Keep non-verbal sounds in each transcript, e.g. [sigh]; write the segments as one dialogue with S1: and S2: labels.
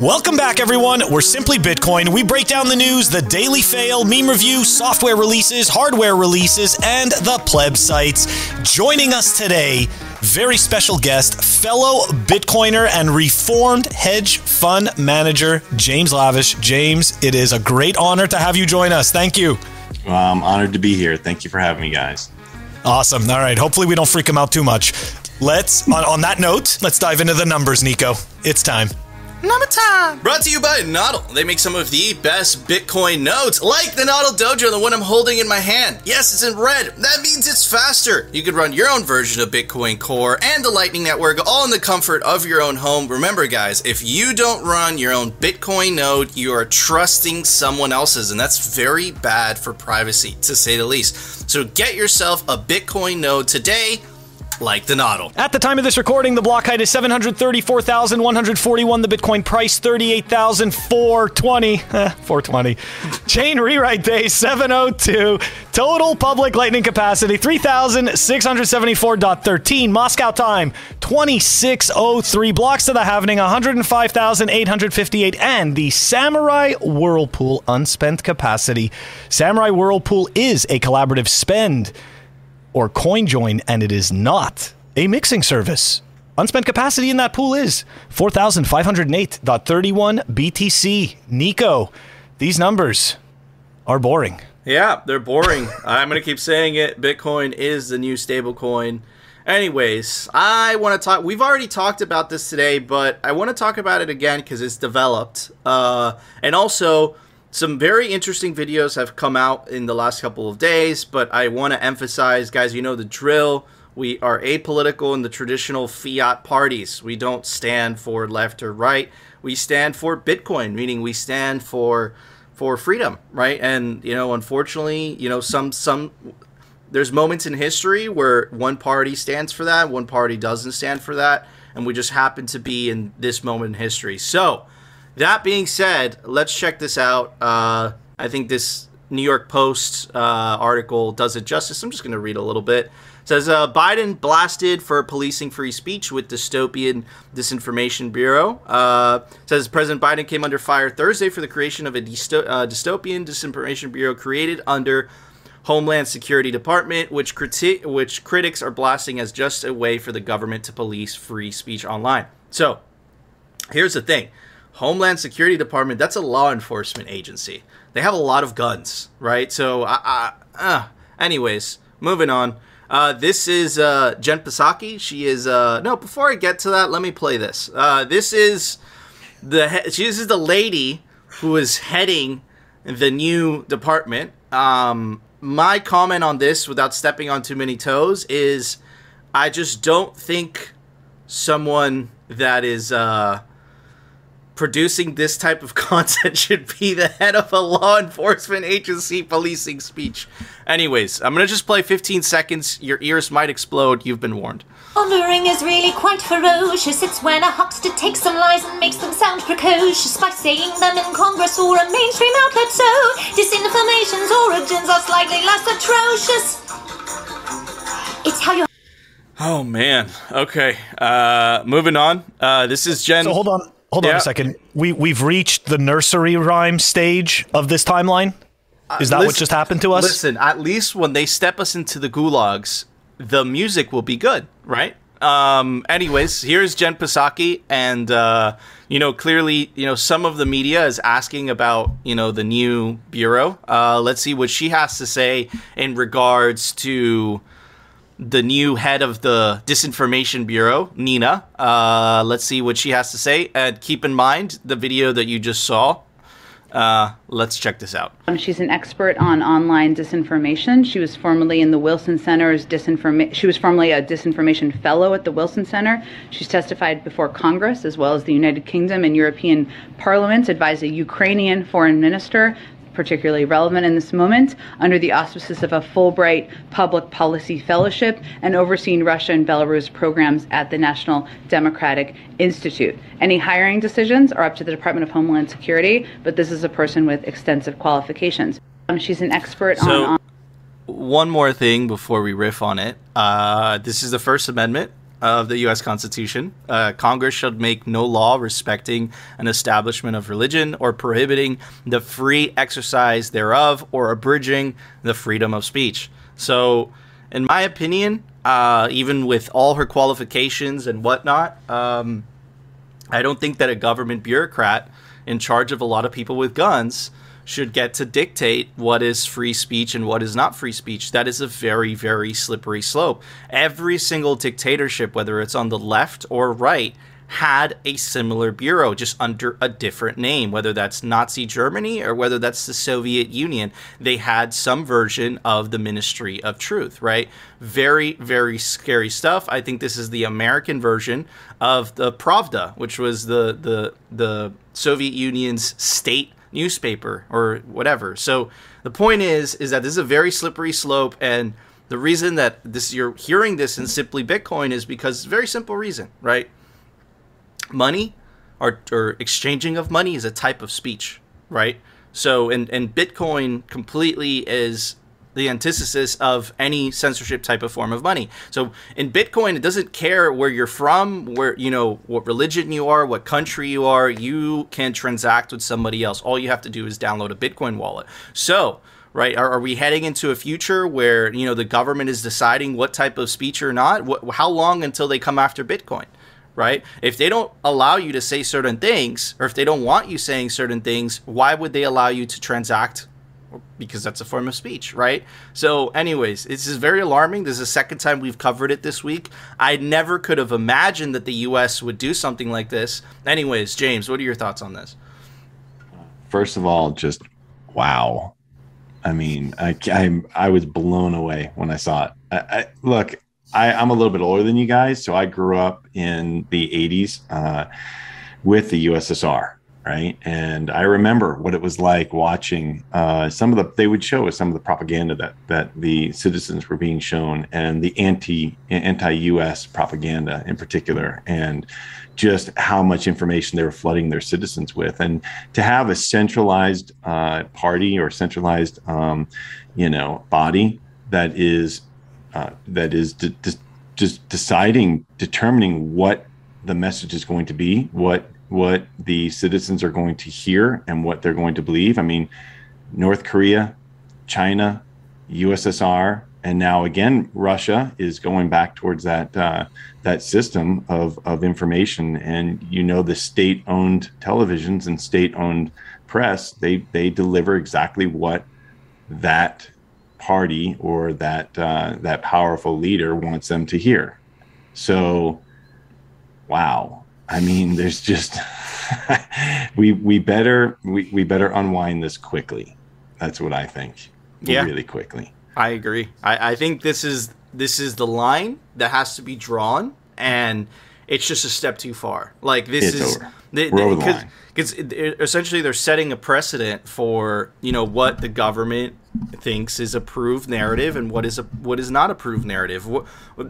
S1: Welcome back, everyone. We're Simply Bitcoin. We break down the news, the daily fail, meme review, software releases, hardware releases, and the pleb sites. Joining us today, very special guest, fellow Bitcoiner and reformed hedge fund manager, James Lavish. James, it is a great honor to have you join us. Thank you.
S2: Well, I'm honored to be here. Thank you for having me, guys.
S1: Awesome. All right. Hopefully, we don't freak him out too much. Let's, on, on that note, let's dive into the numbers, Nico. It's time.
S3: Number time. Brought to you by Nodl. They make some of the best Bitcoin nodes, like the Nodl Dojo, the one I'm holding in my hand. Yes, it's in red. That means it's faster. You could run your own version of Bitcoin Core and the Lightning Network all in the comfort of your own home. Remember, guys, if you don't run your own Bitcoin node, you are trusting someone else's, and that's very bad for privacy, to say the least. So get yourself a Bitcoin node today like the Nodl.
S1: At the time of this recording, the block height is 734,141. The Bitcoin price 38,420. [laughs] Eh, 420. Chain rewrite day 702. Total public lightning capacity 3,674.13. Moscow time 2603. Blocks to the halvening 105,858. And the Samurai Whirlpool unspent capacity. Samurai Whirlpool is a collaborative spend or CoinJoin, and it is not a mixing service. Unspent capacity in that pool is 4,508.31 BTC. Nico, these numbers are boring.
S3: Yeah, they're boring. [laughs] I'm going to keep saying it. Bitcoin is the new stablecoin. Anyways, I want to talk. We've already talked about this today, but I want to talk about it again because it's developed. Uh, and also, some very interesting videos have come out in the last couple of days, but I want to emphasize, guys, you know the drill. We are apolitical in the traditional fiat parties. We don't stand for left or right. We stand for Bitcoin, meaning we stand for for freedom, right? And you know, unfortunately, you know, some some there's moments in history where one party stands for that, one party doesn't stand for that, and we just happen to be in this moment in history. So, that being said, let's check this out. Uh, I think this New York Post uh, article does it justice. I'm just going to read a little bit. It says uh, Biden blasted for policing free speech with dystopian disinformation bureau. Uh, says President Biden came under fire Thursday for the creation of a uh, dystopian disinformation bureau created under Homeland Security Department, which criti- which critics are blasting as just a way for the government to police free speech online. So, here's the thing. Homeland Security Department, that's a law enforcement agency. They have a lot of guns, right? So, uh, uh, anyways, moving on. Uh, this is uh, Jen Psaki. She is uh, no. Before I get to that, let me play this. Uh, this is the he- she is the lady who is heading the new department. Um, my comment on this, without stepping on too many toes, is I just don't think someone that is uh, producing this type of [laughs] content should be the head of a law enforcement agency policing speech. Anyways, I'm gonna just play 15 seconds. Your ears might explode. You've been warned.
S4: Pondering is really quite ferocious. It's when a huckster takes some lies and makes them sound precocious by saying them in Congress or a mainstream outlet. So disinformation's origins are slightly less atrocious. It's how you
S3: Oh man. Okay. Uh, moving on. Uh, this is Jen.
S1: So hold on. Hold on a second. We we've reached the nursery rhyme stage of this timeline. Is that what
S3: Listen-
S1: just happened to us?
S3: Listen, at least when they step us into the gulags, the music will be good, right? Um, anyways, here's Jen Psaki, and uh, you know, clearly, you know, some of the media is asking about, you know, the new bureau. Uh, let's see what she has to say in regards to the new head of the disinformation bureau, Nina. Uh, let's see what she has to say. And keep in mind the video that you just saw. Uh, let's check this out.
S5: Um, She's an expert on online disinformation. She was formerly in the Wilson Center's disinformation. She was formerly a disinformation fellow at the Wilson Center. She's testified before Congress as well as the United Kingdom and European parliaments, advised a Ukrainian foreign minister, particularly relevant in this moment, under the auspices of a Fulbright Public Policy Fellowship, and overseeing Russia and Belarus programs at the National Democratic Institute. Any hiring decisions are up to the Department of Homeland Security, but this is a person with extensive qualifications. Um, she's an expert
S3: So-
S5: on.
S3: one more thing before we riff on it. Uh, this is the First Amendment. Of the U.S. Constitution. Uh, Congress shall make no law respecting an establishment of religion or prohibiting the free exercise thereof or abridging the freedom of speech. So, in my opinion, uh, even with all her qualifications and whatnot, um, I don't think that a government bureaucrat in charge of a lot of people with guns should get to dictate what is free speech and what is not free speech. That is a very, very slippery slope. Every single dictatorship, whether it's on the left or right, had a similar bureau, just under a different name, whether that's Nazi Germany or whether that's the Soviet Union. They had some version of the Ministry of Truth, right? Very, very scary stuff. I think this is the American version of the Pravda, which was the the the Soviet Union's state newspaper or whatever. So the point is is that this is a very slippery slope and the reason that this you're hearing this in simply Bitcoin is because very simple reason, right? Money or, or exchanging of money is a type of speech, right? So and, and Bitcoin completely is the antithesis of any censorship type of form of money. So in Bitcoin, it doesn't care where you're from, where you know what religion you are, what country you are. You can transact with somebody else. All you have to do is download a Bitcoin wallet. So right? Are, are, we heading into a future where you know the government is deciding what type of speech or not? What, how long until they come after Bitcoin? Right? If they don't allow you to say certain things, or if they don't want you saying certain things, why would they allow you to transact because that's a form of speech, right? So, anyways, this is very alarming. This is the second time we've covered it this week. I never could have imagined that the U.S. would do something like this. Anyways, James, what are your thoughts on this?
S2: First of all, just wow. I mean, I, I, I was blown away when I saw it. I, I, look, I, am a little bit older than you guys, so I grew up in the 80s uh, with the USSR right? And I remember what it was like watching uh, some of the. They would show us some of the propaganda that that the citizens were being shown, and the anti anti U.S. propaganda in particular, and just how much information they were flooding their citizens with, and to have a centralized uh, party or centralized, um, you know, body that is uh, that is just deciding, determining what the message is going to be, what what the citizens are going to hear and what they're going to believe. I mean, North Korea, China, USSR, and now again Russia is going back towards that uh, that system of of information. And you know, the state-owned televisions and state-owned press they they deliver exactly what that party or that uh, that powerful leader wants them to hear. So, wow, I mean, there's just [laughs] we we better we, we better unwind this quickly. That's what I think. Yeah. Really quickly.
S3: I agree. I, I think this is this is the line that has to be drawn and it's just a step too far. Like this
S2: it's
S3: is
S2: over. The,
S3: because essentially they're setting a precedent for you know what the government thinks is approved narrative and what is a what is not approved narrative.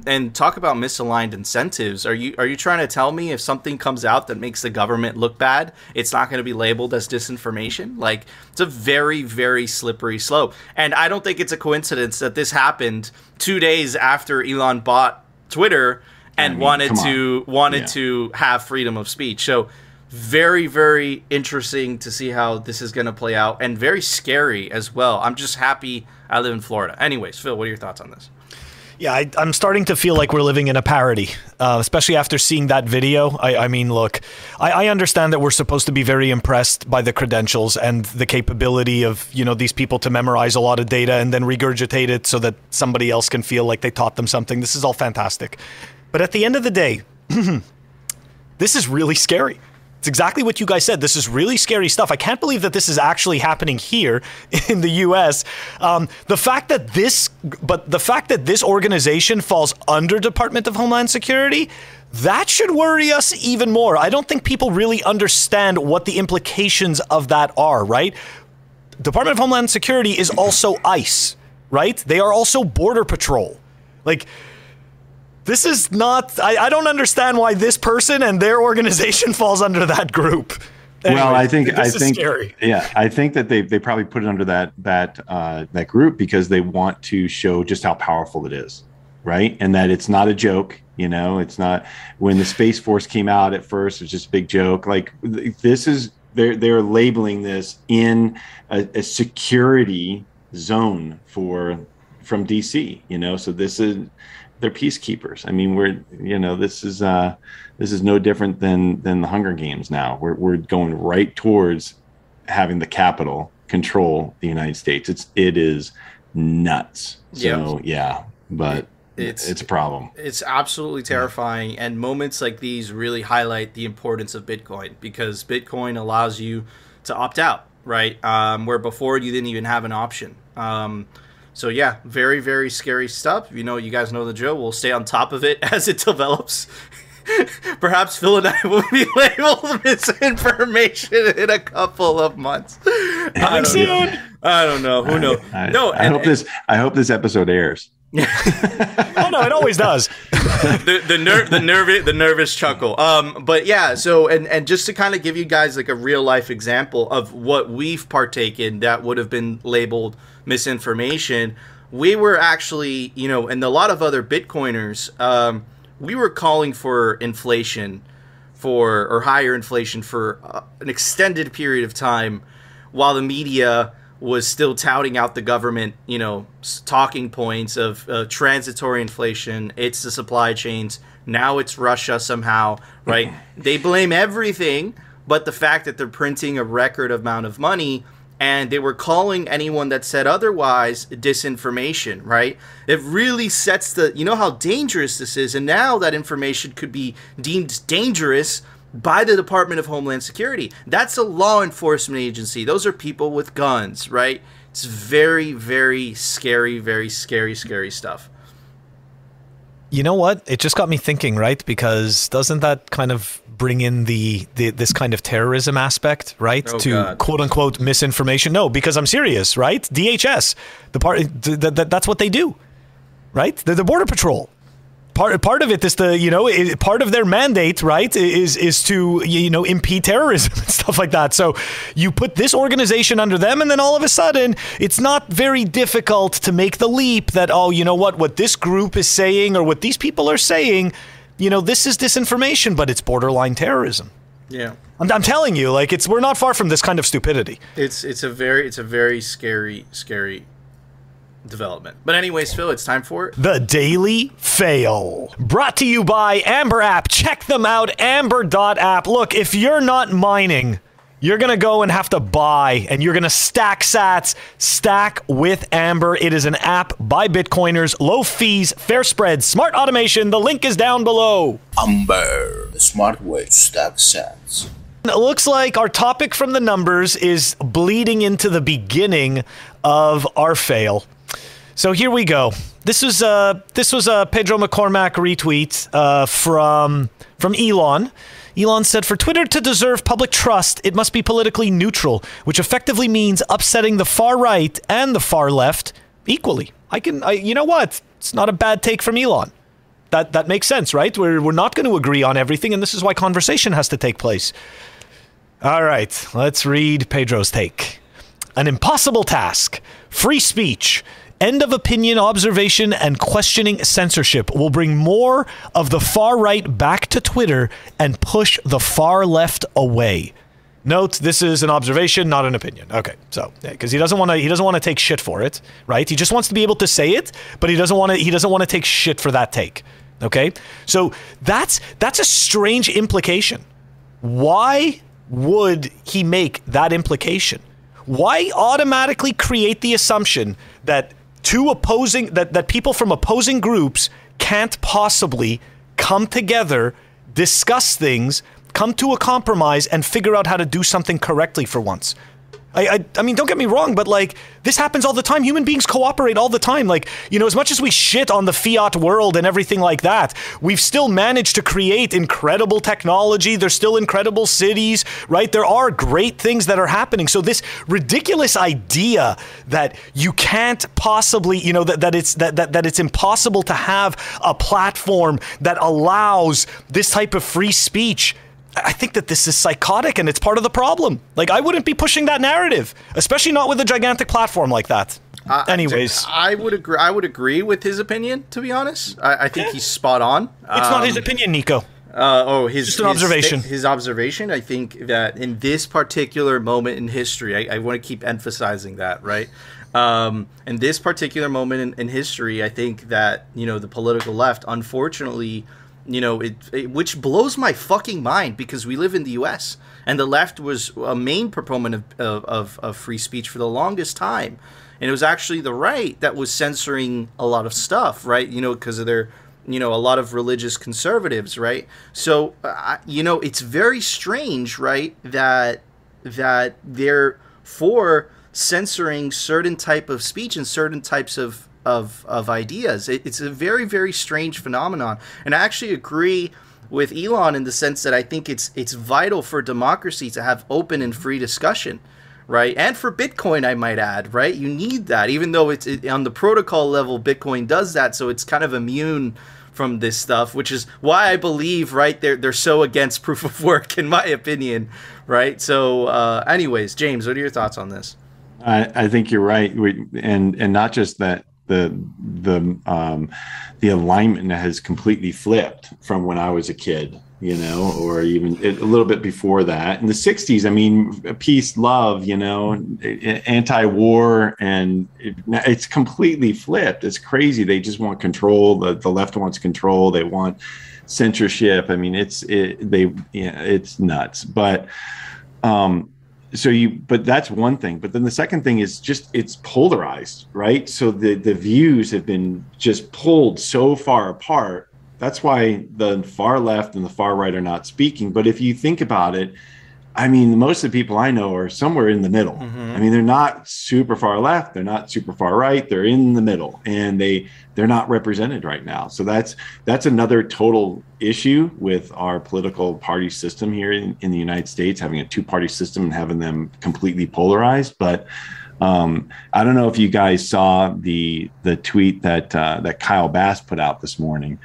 S3: And talk about misaligned incentives. Are you are you trying to tell me if something comes out that makes the government look bad, it's not going to be labeled as disinformation? Like it's a very very slippery slope. And I don't think it's a coincidence that this happened two days after Elon bought Twitter and I mean, wanted to wanted yeah. to have freedom of speech. So very very interesting to see how this is going to play out and very scary as well i'm just happy i live in florida anyways phil what are your thoughts on this
S1: yeah, I, am starting to feel like we're living in a parody, uh, especially after seeing that video. I, I mean, look, I, I, understand that we're supposed to be very impressed by the credentials and the capability of you know these people to memorize a lot of data and then regurgitate it so that somebody else can feel like they taught them something. This is all fantastic, but at the end of the day, [clears throat] this is really scary. It's exactly what you guys said. This is really scary stuff. I can't believe that this is actually happening here [laughs] in the U.S. Um, the fact that this, but the fact that this organization falls under Department of Homeland Security, that should worry us even more. I don't think people really understand what the implications of that are. Right? Department of Homeland Security is also ICE. Right? They are also Border Patrol. Like this is not. I, I don't understand why this person and their organization [laughs] falls under that group.
S2: Anyway, well, I think I think scary. yeah, I think that they they probably put it under that that uh, that group because they want to show just how powerful it is, right? And that it's not a joke. You know, it's not when the Space Force came out at first, it was just a big joke. Like this is they're they're labeling this in a, a security zone for from DC. You know, so this is they're peacekeepers. I mean, we're you know this is uh this is no different than than the Hunger Games. Now we're we're going right towards having the capital control the United States. It's it is nuts. So yeah, but it's it's a problem.
S3: It's absolutely terrifying, and moments like these really highlight the importance of Bitcoin because Bitcoin allows you to opt out, right? Um, where before you didn't even have an option. Um, so yeah, very very scary stuff. You know, you guys know the drill. We'll stay on top of it [laughs] as it develops. [laughs] Perhaps Phil and I [laughs] will be labeled misinformation in a couple of months.
S1: Coming soon.
S3: I don't know. Who knows?
S2: I,
S3: no,
S2: I
S3: and-
S2: hope this I hope this episode airs.
S1: oh no, it always does.
S3: the the ner- the nervous the nervous chuckle. Um, but yeah. So and and just to kind of give you guys like a real life example of what we've partaken that would have been labeled misinformation. We were actually, you know, and a lot of other Bitcoiners, um, we were calling for inflation for or higher inflation for uh, an extended period of time, while the media was still touting out the government, you know, talking points of uh, transitory inflation. It's the supply chains. Now it's Russia somehow, right? [laughs] they blame everything but the fact that they're printing a record amount of money and they were calling anyone that said otherwise disinformation, right? It really sets the, you know how dangerous this is. And now that information could be deemed dangerous by the Department of Homeland Security. That's a law enforcement agency. Those are people with guns, right? It's very, very scary, very scary, scary stuff.
S1: You know what? It just got me thinking, right? Because doesn't that kind of bring in the, the this kind of terrorism aspect, right?
S3: Oh,
S1: to
S3: God.
S1: quote unquote misinformation. No, because I'm serious, right? DHS, the part th- th- th- that's what they do, right? They're the border patrol. Part part of it is the you know part of their mandate, right? Is is to you know impede terrorism [laughs] and stuff like that. So you put this organization under them, and then all of a sudden, it's not very difficult to make the leap that oh, you know what, what this group is saying or what these people are saying, you know, this is disinformation, but it's borderline terrorism.
S3: Yeah.
S1: I'm, I'm telling you, like it's we're not far from this kind of stupidity.
S3: It's it's a very it's a very scary scary development. But anyways, Phil, it's time for
S1: The Daily Fail. Brought to you by Amber App. Check them out, amber.app. Look, if you're not mining, you're going to go and have to buy and you're going to stack sats. Stack with Amber. It is an app by Bitcoiners, low fees, fair spread, smart automation. The link is down below.
S6: Amber, the smart way to stack sats.
S1: It looks like our topic from the numbers is bleeding into the beginning of our fail. So here we go. This was uh, this was a Pedro McCormack retweet uh, from from Elon. Elon said, "For Twitter to deserve public trust, it must be politically neutral, which effectively means upsetting the far right and the far left equally." I can, I, you know what? It's not a bad take from Elon. That that makes sense, right? We're we're not going to agree on everything, and this is why conversation has to take place. All right, let's read Pedro's take. An impossible task. Free speech. End of opinion observation and questioning censorship will bring more of the far right back to Twitter and push the far left away. Note this is an observation, not an opinion. Okay, so because he doesn't want to, he doesn't want to take shit for it, right? He just wants to be able to say it, but he doesn't want to, he doesn't want to take shit for that take. Okay, so that's that's a strange implication. Why would he make that implication? Why automatically create the assumption that two opposing that, that people from opposing groups can't possibly come together, discuss things, come to a compromise, and figure out how to do something correctly for once? I, I, I mean, don't get me wrong, but like this happens all the time. Human beings cooperate all the time. Like, you know, as much as we shit on the fiat world and everything like that, we've still managed to create incredible technology. There's still incredible cities, right? There are great things that are happening. So this ridiculous idea that you can't possibly, you know, that, that it's that, that that it's impossible to have a platform that allows this type of free speech. I think that this is psychotic and it's part of the problem. Like, I wouldn't be pushing that narrative, especially not with a gigantic platform like that.
S3: I-
S1: Anyways.
S3: I would agree. I would agree with his opinion. To be honest, I, I think he's spot on.
S1: It's not his
S3: Um,
S1: opinion, Nico.
S3: Uh, oh, his
S1: Just an
S3: his
S1: observation.
S3: His, observation. I think that in this particular moment in history, I, I want to keep emphasizing that, right? Um, in this particular moment in, in history, I think that you know the political left, unfortunately, you know, it, it which blows my fucking mind because we live in the U.S. and the left was a main proponent of, of, of, free speech for the longest time, and it was actually the right that was censoring a lot of stuff, right? You know, because of their you know a lot of religious conservatives right so uh, you know it's very strange right that that they're for censoring certain type of speech and certain types of of, of ideas it, it's a very very strange phenomenon and i actually agree with elon in the sense that i think it's it's vital for democracy to have open and free discussion right? And for Bitcoin, I might add, right? You need that, even though it's it, on the protocol level, Bitcoin does that, so it's kind of immune from this stuff, which is why I believe, right? They're they're so against [laughs] proof of work, in my opinion, right? So, uh, anyways, James, what are your thoughts on this?
S2: I, I think you're right, we, and and not just that the the um, the alignment has completely flipped from when I was a kid, you know, or even a little bit before that. In the '60s, I mean, peace, love, you know, anti-war, and it, it's completely flipped. It's crazy. They just want control. The the left wants control. They want censorship. I mean, it's it, they yeah, it's nuts. But um, so you but that's one thing. But then the second thing is just it's polarized right? So the the views have been just pulled so far apart. That's why the far left and the far right are not speaking. But if you think about it i mean most of the people i know are somewhere in the middle. I mean they're not super far left they're not super far right they're in the middle and they they're not represented right now. So that's that's another total issue with our political party system here in, in the united states having a two-party system and having them completely polarized. But um, I don't know if you guys saw the the tweet that uh, that Kyle Bass put out this morning,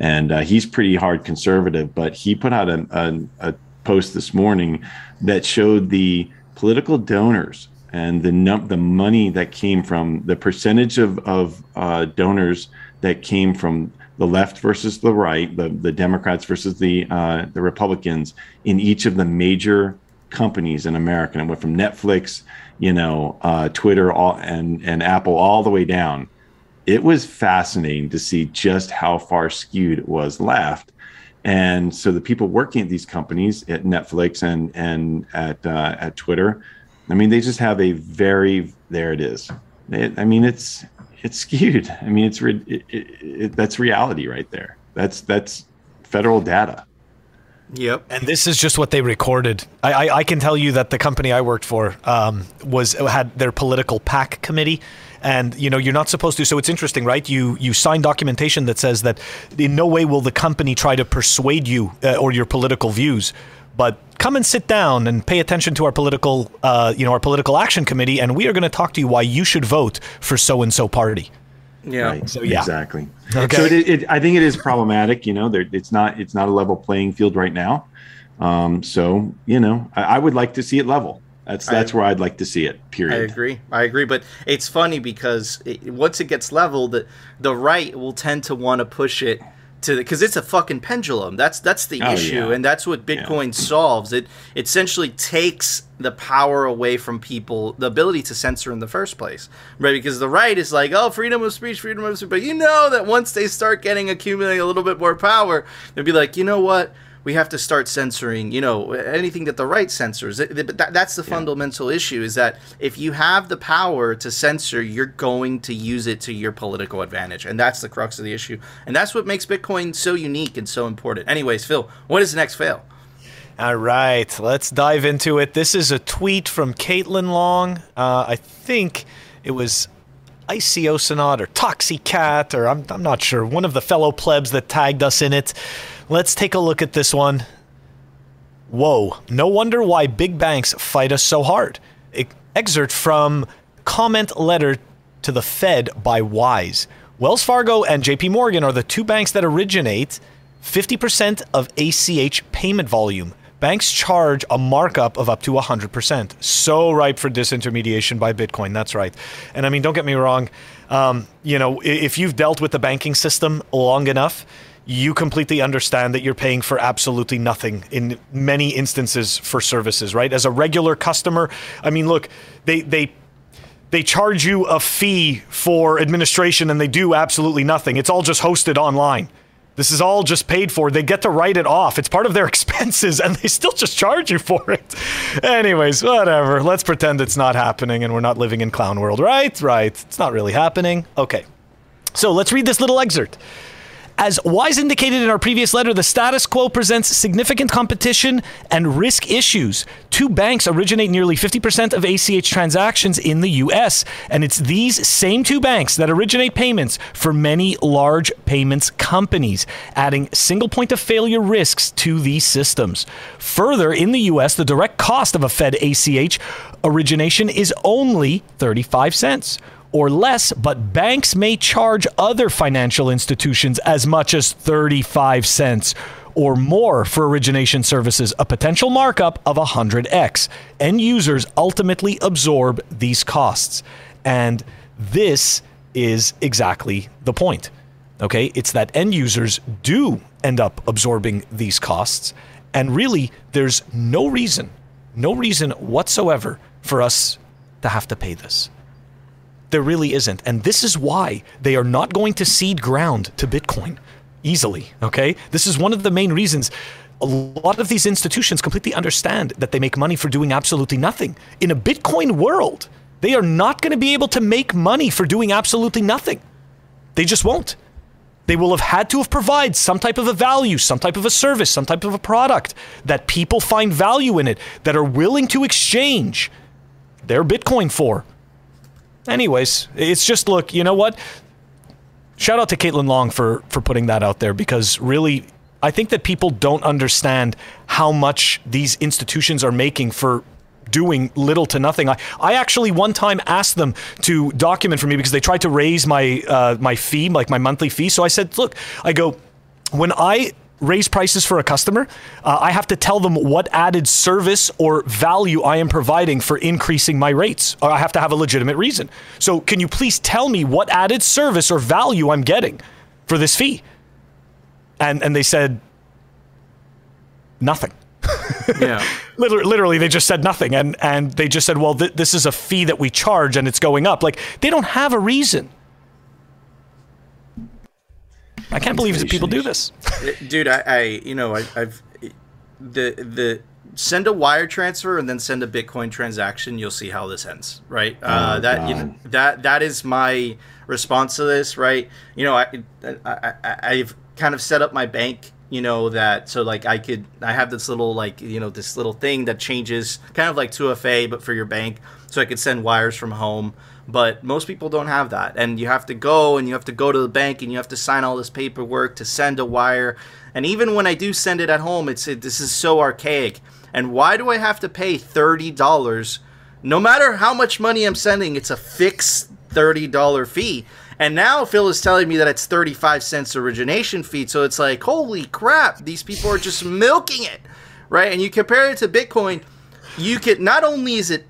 S2: and uh, he's pretty hard conservative, but he put out a, a, a post this morning that showed the political donors and the num- the money that came from the percentage of of uh, donors that came from the left versus the right, the the Democrats versus the uh, the Republicans in each of the major companies in America. And it went from Netflix, you know, uh, Twitter, all and and Apple all the way down. It was fascinating to see just how far skewed it was left. And so the people working at these companies at Netflix and and at uh, at Twitter, I mean, they just have a very there it is. It, I mean, it's it's skewed. [laughs] I mean, it's re- it, it, it, that's reality right there. That's that's federal data.
S3: Yep.
S1: And this is just what they recorded. I, I, I can tell you that the company I worked for um, was had their political PAC committee, and you know you're not supposed to. So it's interesting, right? You you sign documentation that says that in no way will the company try to persuade you uh, or your political views, but come and sit down and pay attention to our political, uh, you know, our political action committee, and we are going to talk to you why you should vote for so and so party.
S3: Yeah.
S2: Right.
S1: So, yeah.
S2: exactly.
S1: Okay.
S2: So it, it, I think it is problematic. You know, there, it's not it's not a level playing field right now. Um, so you know, I, I would like to see it level. That's that's
S3: I-
S2: where I'd like to see it. Period.
S3: I agree. I agree. But it's funny because it, once it gets leveled, the, the right will tend to want to push it to because it's a fucking pendulum. That's that's the
S2: Oh,
S3: issue,
S2: yeah.
S3: and that's what Bitcoin solves. It essentially takes the power away from people, the ability to censor in the first place, right? Because the right is like, oh, freedom of speech, freedom of speech, but you know that once they start getting accumulating a little bit more power, they'll be like, you know what? We have to start censoring, you know, anything that the right censors. But that, that's the fundamental issue: is that if you have the power to censor, you're going to use it to your political advantage, and that's the crux of the issue. And that's what makes Bitcoin so unique and so important. Anyways, Phil, what is the next fail?
S1: All right, let's dive into it. This is a tweet from Caitlin Long. Uh, I think it was Iciosanot or Toxicat, or I'm, I'm not sure. One of the fellow plebs that tagged us in it. Let's take a look at this one. Whoa, no wonder why big banks fight us so hard. Excerpt from comment letter to the Fed by Wise. Wells Fargo and JP Morgan are the two banks that originate 50% of ACH payment volume. banks charge a markup of up to 100%. So ripe for disintermediation by Bitcoin. That's right. And I mean, don't get me wrong. Um, you know, if you've dealt with the banking system long enough, you completely understand that you're paying for absolutely nothing in many instances for services, right? As a regular customer, I mean, look, they they they charge you a fee for administration and they do absolutely nothing. It's all just hosted online. This is all just paid for. They get to write it off. It's part of their [laughs] expenses and they still just charge you for it. Anyways, whatever. Let's pretend it's not happening and we're not living in clown world, right? Right. It's not really happening. Okay. So let's read this little excerpt. As Wise indicated in our previous letter, the status quo presents significant competition and risk issues. Two banks originate nearly 50% of ACH transactions in the US, and it's these same two banks that originate payments for many large payments companies, adding single point of failure risks to these systems. Further, in the US, the direct cost of a Fed ACH origination is only 35 cents or less, but banks may charge other financial institutions as much as 35 cents or more for origination services, a potential markup of 100x. End users ultimately absorb these costs. And this is exactly the point. Okay? It's that end users do end up absorbing these costs. And really, there's no reason, no reason whatsoever for us to have to pay this. There really isn't. And this is why they are not going to cede ground to Bitcoin easily. Okay. This is one of the main reasons. A lot of these institutions completely understand that they make money for doing absolutely nothing. In a Bitcoin world, they are not going to be able to make money for doing absolutely nothing. They just won't. They will have had to have provided some type of a value, some type of a service, some type of a product that people find value in it, that are willing to exchange their Bitcoin for. Anyways, it's just look, you know what? Shout out to Caitlin Long for for putting that out there because really I think that people don't understand how much these institutions are making for doing little to nothing. I, I actually one time asked them to document for me because they tried to raise my uh, my fee, like my monthly fee. So I said, look, I go, when I raise prices for a customer, uh, I have to tell them what added service or value I am providing for increasing my rates. Or I have to have a legitimate reason. So, can you please tell me what added service or value I'm getting for this fee? And and they said nothing. [laughs]
S3: Yeah. [laughs]
S1: literally, literally, they just said nothing, and and they just said, well, th- this is a fee that we charge, and it's going up. Like they don't have a reason. I can't believe that people do this.
S3: dude I, I you know I, i've the the send a wire transfer and then send a bitcoin transaction you'll see how this ends right? Uh,
S2: Oh,
S3: that you know, that that is my response to this right? You know I, I I- i've kind of set up my bank you know that so like i could i have this little like you know this little thing that changes kind of like 2fa but for your bank so i could send wires from home but most people don't have that. And you have to go and you have to go to the bank and you have to sign all this paperwork to send a wire. And even when i do send it at home it's it, this is so archaic. And why do i have to pay $30 no matter how much money i'm sending it's a fixed $30 fee. And now phil is telling me that it's 35 cents origination fee. So it's like holy crap these people are just milking it right? And you compare it to bitcoin you could not only is it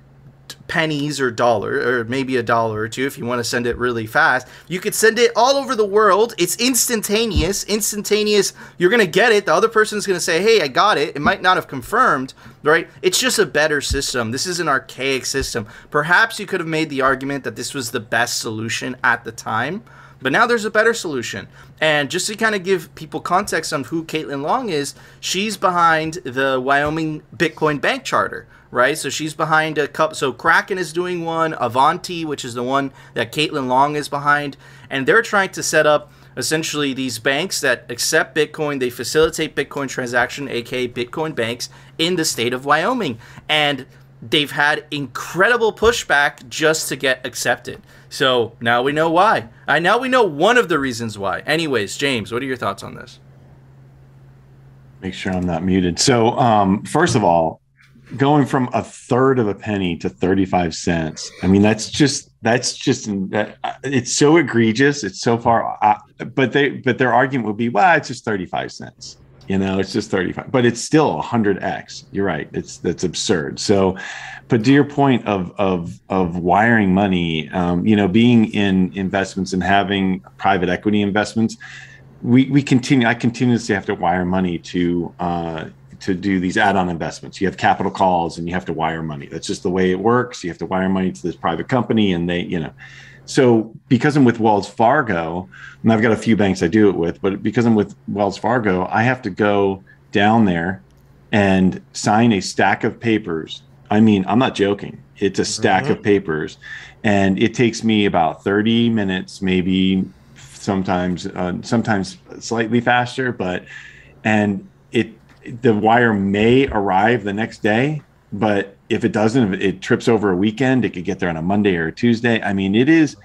S3: pennies or dollar or maybe a dollar or two if you want to send it really fast. You could send it all over the world. It's instantaneous instantaneous you're going to get it. The other person's going to say hey i got it. It might not have confirmed right? It's just a better system. This is an archaic system. Perhaps you could have made the argument that this was the best solution at the time but now there's a better solution. And just to kind of give people context on who Caitlin Long is, she's behind the Wyoming Bitcoin Bank Charter, right? So she's behind a cup. So Kraken is doing one, Avanti, which is the one that Caitlin Long is behind, and they're trying to set up essentially these banks that accept Bitcoin. They facilitate Bitcoin transaction, aka Bitcoin banks, in the state of Wyoming, and they've had incredible pushback just to get accepted. So now we know why. I now we know one of the reasons why. Anyways, James, what are your thoughts on this?
S2: Make sure I'm not muted. So, um, first of all, going from a third of a penny to 35 cents. I mean, that's just that's just it's so egregious. It's so far, uh, but they but their argument would be, well, it's just 35 cents. You know, it's just 35, but it's still 100x. You're right. It's that's absurd. So, but to your point of of of wiring money, um, you know, being in investments and having private equity investments, we we continue. I continuously have to wire money to uh, to do these add-on investments. You have capital calls and you have to wire money. That's just the way it works. You have to wire money to this private company, and they, you know. So because I'm with Wells Fargo, and I've got a few banks I do it with, but because I'm with Wells Fargo, I have to go down there and sign a stack of papers. I mean, I'm not joking. It's a stack
S1: Mm-hmm.
S2: of papers, and it takes me about 30 minutes, maybe sometimes, uh, sometimes slightly faster, but and it the wire may arrive the next day, but if it doesn't, if it trips over a weekend, it could get there on a Monday or a Tuesday. I mean, it is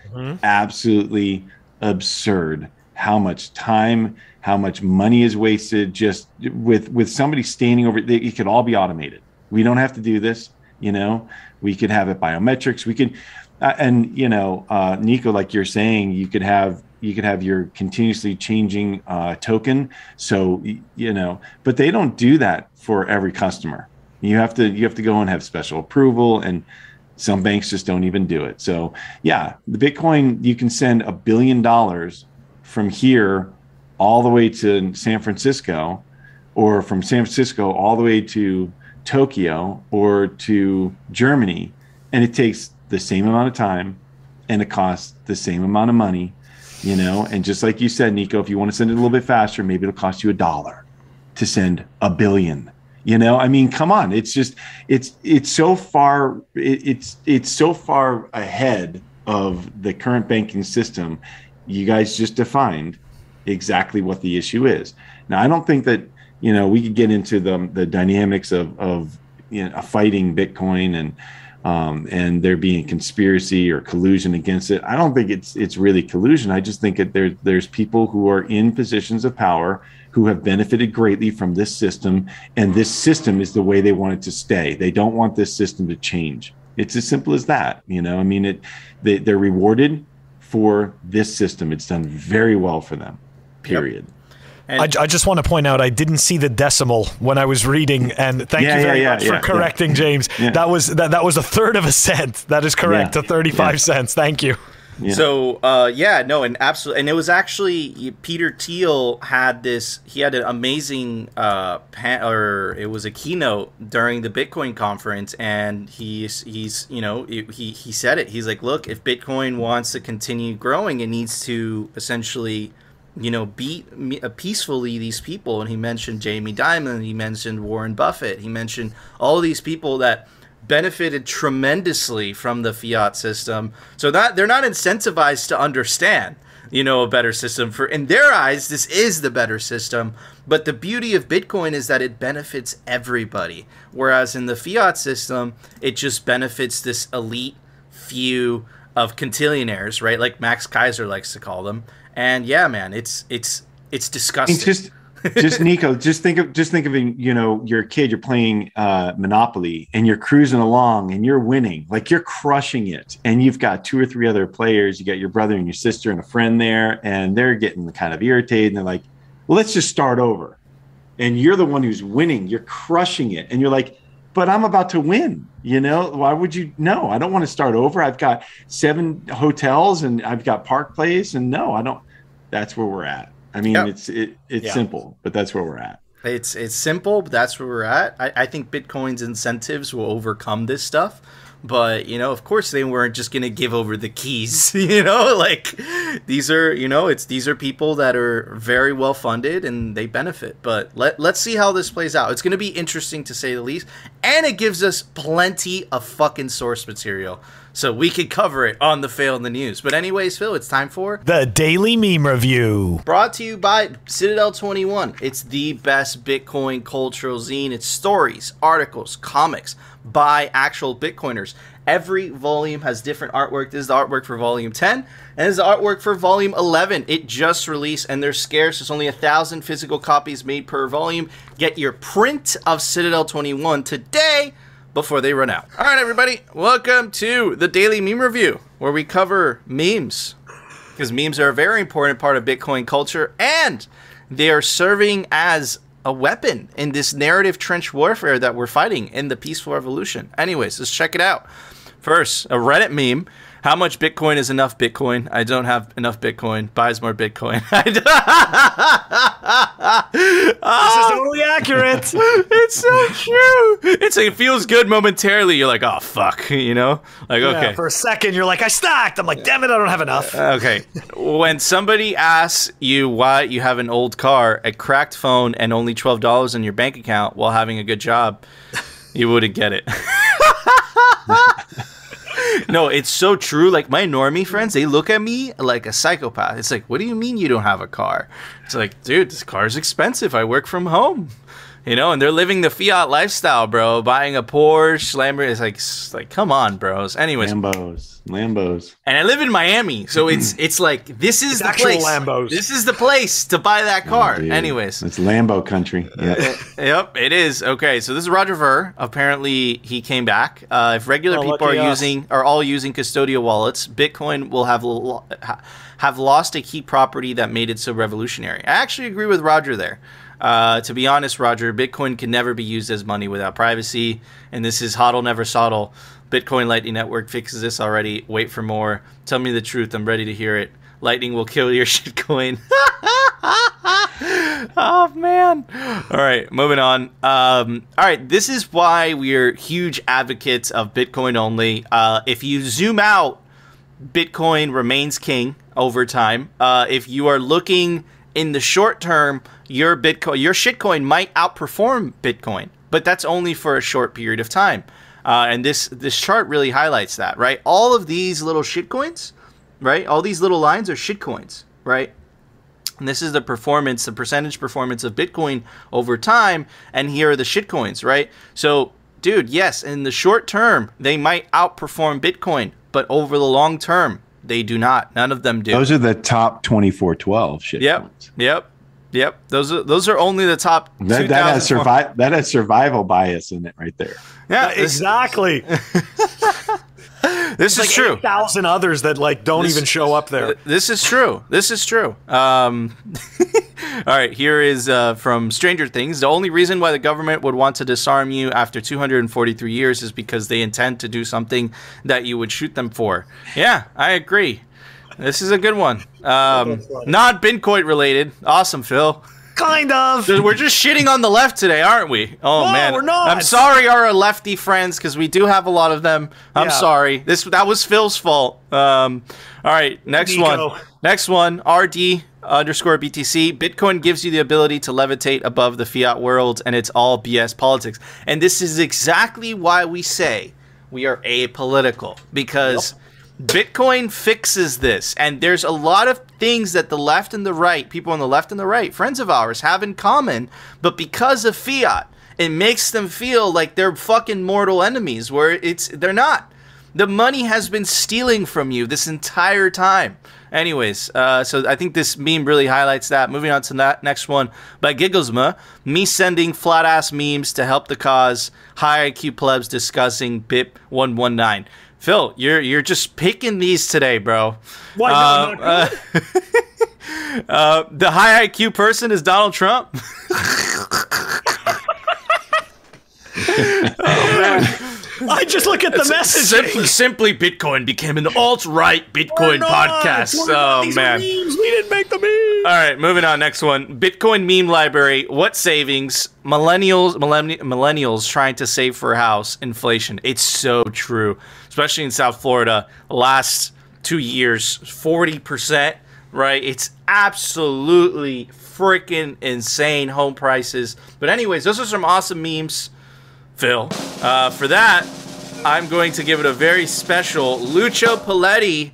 S2: absolutely absurd how much time, how much money is wasted just with with somebody standing over. It could all be automated. We don't have to do this. You know, we could have it biometrics. We could, uh, and you know, uh, Nico, like you're saying, you could have you could have your continuously changing uh, token. So you know, but they don't do that for every customer. You have to you have to go and have special approval, and some banks just don't even do it. So yeah, the Bitcoin you can send a billion dollars from here all the way to San Francisco, or from San Francisco all the way to Tokyo or to Germany, and it takes the same amount of time, and it costs the same amount of money you know? And just like you said nico if you want to send it a little bit faster maybe it'll cost you a dollar to send a billion you know? I mean come on it's just it's it's so far it, it's it's so far ahead of the current banking system you guys just defined exactly what the issue is. Now i don't think that you know we could get into the the dynamics of of you know fighting bitcoin and um, and there being conspiracy or collusion against it. I don't think it's it's really collusion. I just think that there there's people who are in positions of power who have benefited greatly from this system, and this system is the way they want it to stay. They don't want this system to change. It's as simple as that. You know, I mean, it they, they're rewarded for this system. It's done very well for them. Period.
S1: I, I just want to point out I didn't see the decimal when I was reading, and thank
S2: Yeah,
S1: you very
S2: yeah,
S1: much
S2: yeah,
S1: for
S2: yeah.
S1: correcting, [laughs] James.
S2: Yeah.
S1: That was that, that was a third of a cent. That is correct,
S2: Yeah,
S1: to thirty-five
S2: yeah.
S1: cents. Thank you.
S2: Yeah.
S3: So uh, yeah, no, and absolutely, and it was actually Peter Thiel had this. He had an amazing uh, pan, or it was a keynote during the Bitcoin conference, and he's he's you know he he said it. He's like, look, if Bitcoin wants to continue growing, it needs to essentially. You know, beat me- uh, peacefully these people, and he mentioned Jamie Dimon, he mentioned Warren Buffett, he mentioned all these people that benefited tremendously from the fiat system. So that they're not incentivized to understand, you know, a better system. For in their eyes, this is the better system. But the beauty of Bitcoin is that it benefits everybody. Whereas in the fiat system, it just benefits this elite few of quintillionaires, right? Like Max Keiser likes to call them. And yeah, man, it's it's it's disgusting.
S2: It's just just [laughs] Nico, just think of just think of you know, you're a kid, you're playing uh Monopoly and you're cruising along and you're winning, like you're crushing it. And you've got two or three other players, you got your brother and your sister and a friend there, and they're getting kind of irritated and they're like, well, let's just start over. And you're the one who's winning, you're crushing it, and you're like, but I'm about to win. You know, why would you? No, I don't want to start over. I've got seven hotels and I've got Park Place, and no, I don't. That's where we're at. I mean,
S3: Yep.
S2: it's it, it's
S1: Yeah.
S2: simple, but that's where we're at.
S3: It's it's simple, but that's where we're at. I, I think Bitcoin's incentives will overcome this stuff. But you know, of course, they weren't just gonna give over the keys. [laughs] You know, like these are you know, it's these are people that are very well funded and they benefit. But let let's see how this plays out. It's gonna be interesting to say the least, and it gives us plenty of fucking source material, so we could cover it on the fail in the news. But anyways, Phil, it's time for
S1: The Daily Meme Review.
S3: Brought to you by Citadel 21. It's the best Bitcoin cultural zine. It's stories, articles, comics by actual Bitcoiners. Every volume has different artwork. This is the artwork for volume 10, and this is the artwork for volume 11. It just released, and they're scarce. There's only a thousand physical copies made per volume. Get your print of Citadel 21 today before they run out. All right, everybody, welcome to the Daily Meme Review, where we cover memes because memes are a very important part of Bitcoin culture and they are serving as a weapon in this narrative trench warfare that we're fighting in the peaceful revolution. Anyways, let's check it out. First, a Reddit meme. How much Bitcoin is enough Bitcoin? I don't have enough Bitcoin. Buys more Bitcoin. [laughs]
S1: This is oh. totally accurate. [laughs]
S3: it's so true. It's like, it feels good momentarily. You're like, oh fuck, you know, like
S1: Yeah,
S3: okay.
S1: for a second, you're like, I stacked. I'm like, damn it, I don't have enough.
S3: Okay. when somebody asks you why you have an old car, a cracked phone, and only twelve dollars in your bank account while having a good job, you wouldn't get it. [laughs] no, it's so true. Like my normie friends, they look at me like a psychopath. It's like, what do you mean you don't have a car? It's like, dude, this car's expensive. I work from home. You know, and they're living the fiat lifestyle, bro. Buying a Porsche, Lamborghini. It's like, s- like, come on, bros. Anyways,
S2: Lambos, Lambos.
S3: and I live in Miami, so it's [clears throat] it's like this is the
S1: actual
S3: place.
S1: Lambos.
S3: This is the place to buy that car.
S2: Dude,
S3: Anyways,
S2: it's Lambo country. Yeah. [laughs]
S3: yep, it is okay. So this is Roger Ver. Apparently, he came back. Uh, if regular
S1: Oh,
S3: people are
S1: us.
S3: using are all using custodial wallets, Bitcoin will have lo- ha- have lost a key property that made it so revolutionary. I actually agree with Roger there. Uh, to be honest, Roger, Bitcoin can never be used as money without privacy, and this is hodl never sodl. Bitcoin Lightning Network fixes this already. Wait for more. Tell me the truth. I'm ready to hear it. Lightning will kill your [laughs] shitcoin. [laughs] oh man. All right, moving on. Um, all right, this is why we're huge advocates of Bitcoin only. Uh, if you zoom out, Bitcoin remains king over time. Uh, if you are looking in the short term, your Bitcoin, your shitcoin might outperform Bitcoin, but that's only for a short period of time. Uh, and this this chart really highlights that, right? All of these little shitcoins, right? All these little lines are shitcoins, right? And this is the performance, the percentage performance of Bitcoin over time. And here are the shitcoins, right? So, dude, yes, in the short term, they might outperform Bitcoin, but over the long term, they do not. None of them do.
S2: Those are the top 2412 shit.
S3: yep,
S2: coins.
S3: yep, yep. Those are those are only the top.
S2: That, that has
S3: 2000
S2: survive that has survival bias in it right there.
S3: Yeah,
S1: Exactly. [laughs] [laughs]
S3: this is
S1: like
S3: true.
S1: Thousand others that like don't
S3: This-
S1: even show up there.
S3: This is true. This is true. Um, [laughs] all right, here is uh, from Stranger Things. The only reason why the government would want to disarm you after 243 years is because they intend to do something that you would shoot them for. Yeah, I agree. This is a good one. Um, not Bitcoin related. Awesome, Phil.
S1: Kind of.
S3: We're just shitting on the left today, aren't we? Oh
S1: No,
S3: man,
S1: we're not.
S3: I'm sorry, our lefty friends, because we do have a lot of them. I'm
S1: Yeah.
S3: sorry. This that was Phil's fault. Um, all right, next
S1: Nico.
S3: one. Next one. RD underscore BTC. Bitcoin gives you the ability to levitate above the fiat world, and it's all BS politics. And this is exactly why we say we are apolitical because. Bitcoin fixes this, and there's a lot of things that the left and the right, people on the left and the right, friends of ours, have in common. But because of fiat, it makes them feel like they're fucking mortal enemies. Where it's they're not. The money has been stealing from you this entire time. Anyways, uh, so I think this meme really highlights that. Moving on to that next one by Gigglesma, me sending flat ass memes to help the cause. High IQ plebs discussing BIP one one nine. Phil, you're you're just picking these today, bro.
S1: Why?
S3: Uh, uh, [laughs] uh, the high IQ person is Donald Trump. [laughs] [laughs]
S1: I just look at the message.
S3: Simply, simply Bitcoin became an alt right Bitcoin podcast. Oh man.
S1: Memes. We didn't make the memes.
S3: All right, moving on. Next one. Bitcoin meme library. What savings? Millennials, millenni- millennials trying to save for a house. Inflation. It's so true, especially in South Florida. Last two years, forty percent. Right? It's absolutely freaking insane home prices. But anyways, those are some awesome memes. Phil. Uh, for that, I'm going to give it a very special Lucio Paletti.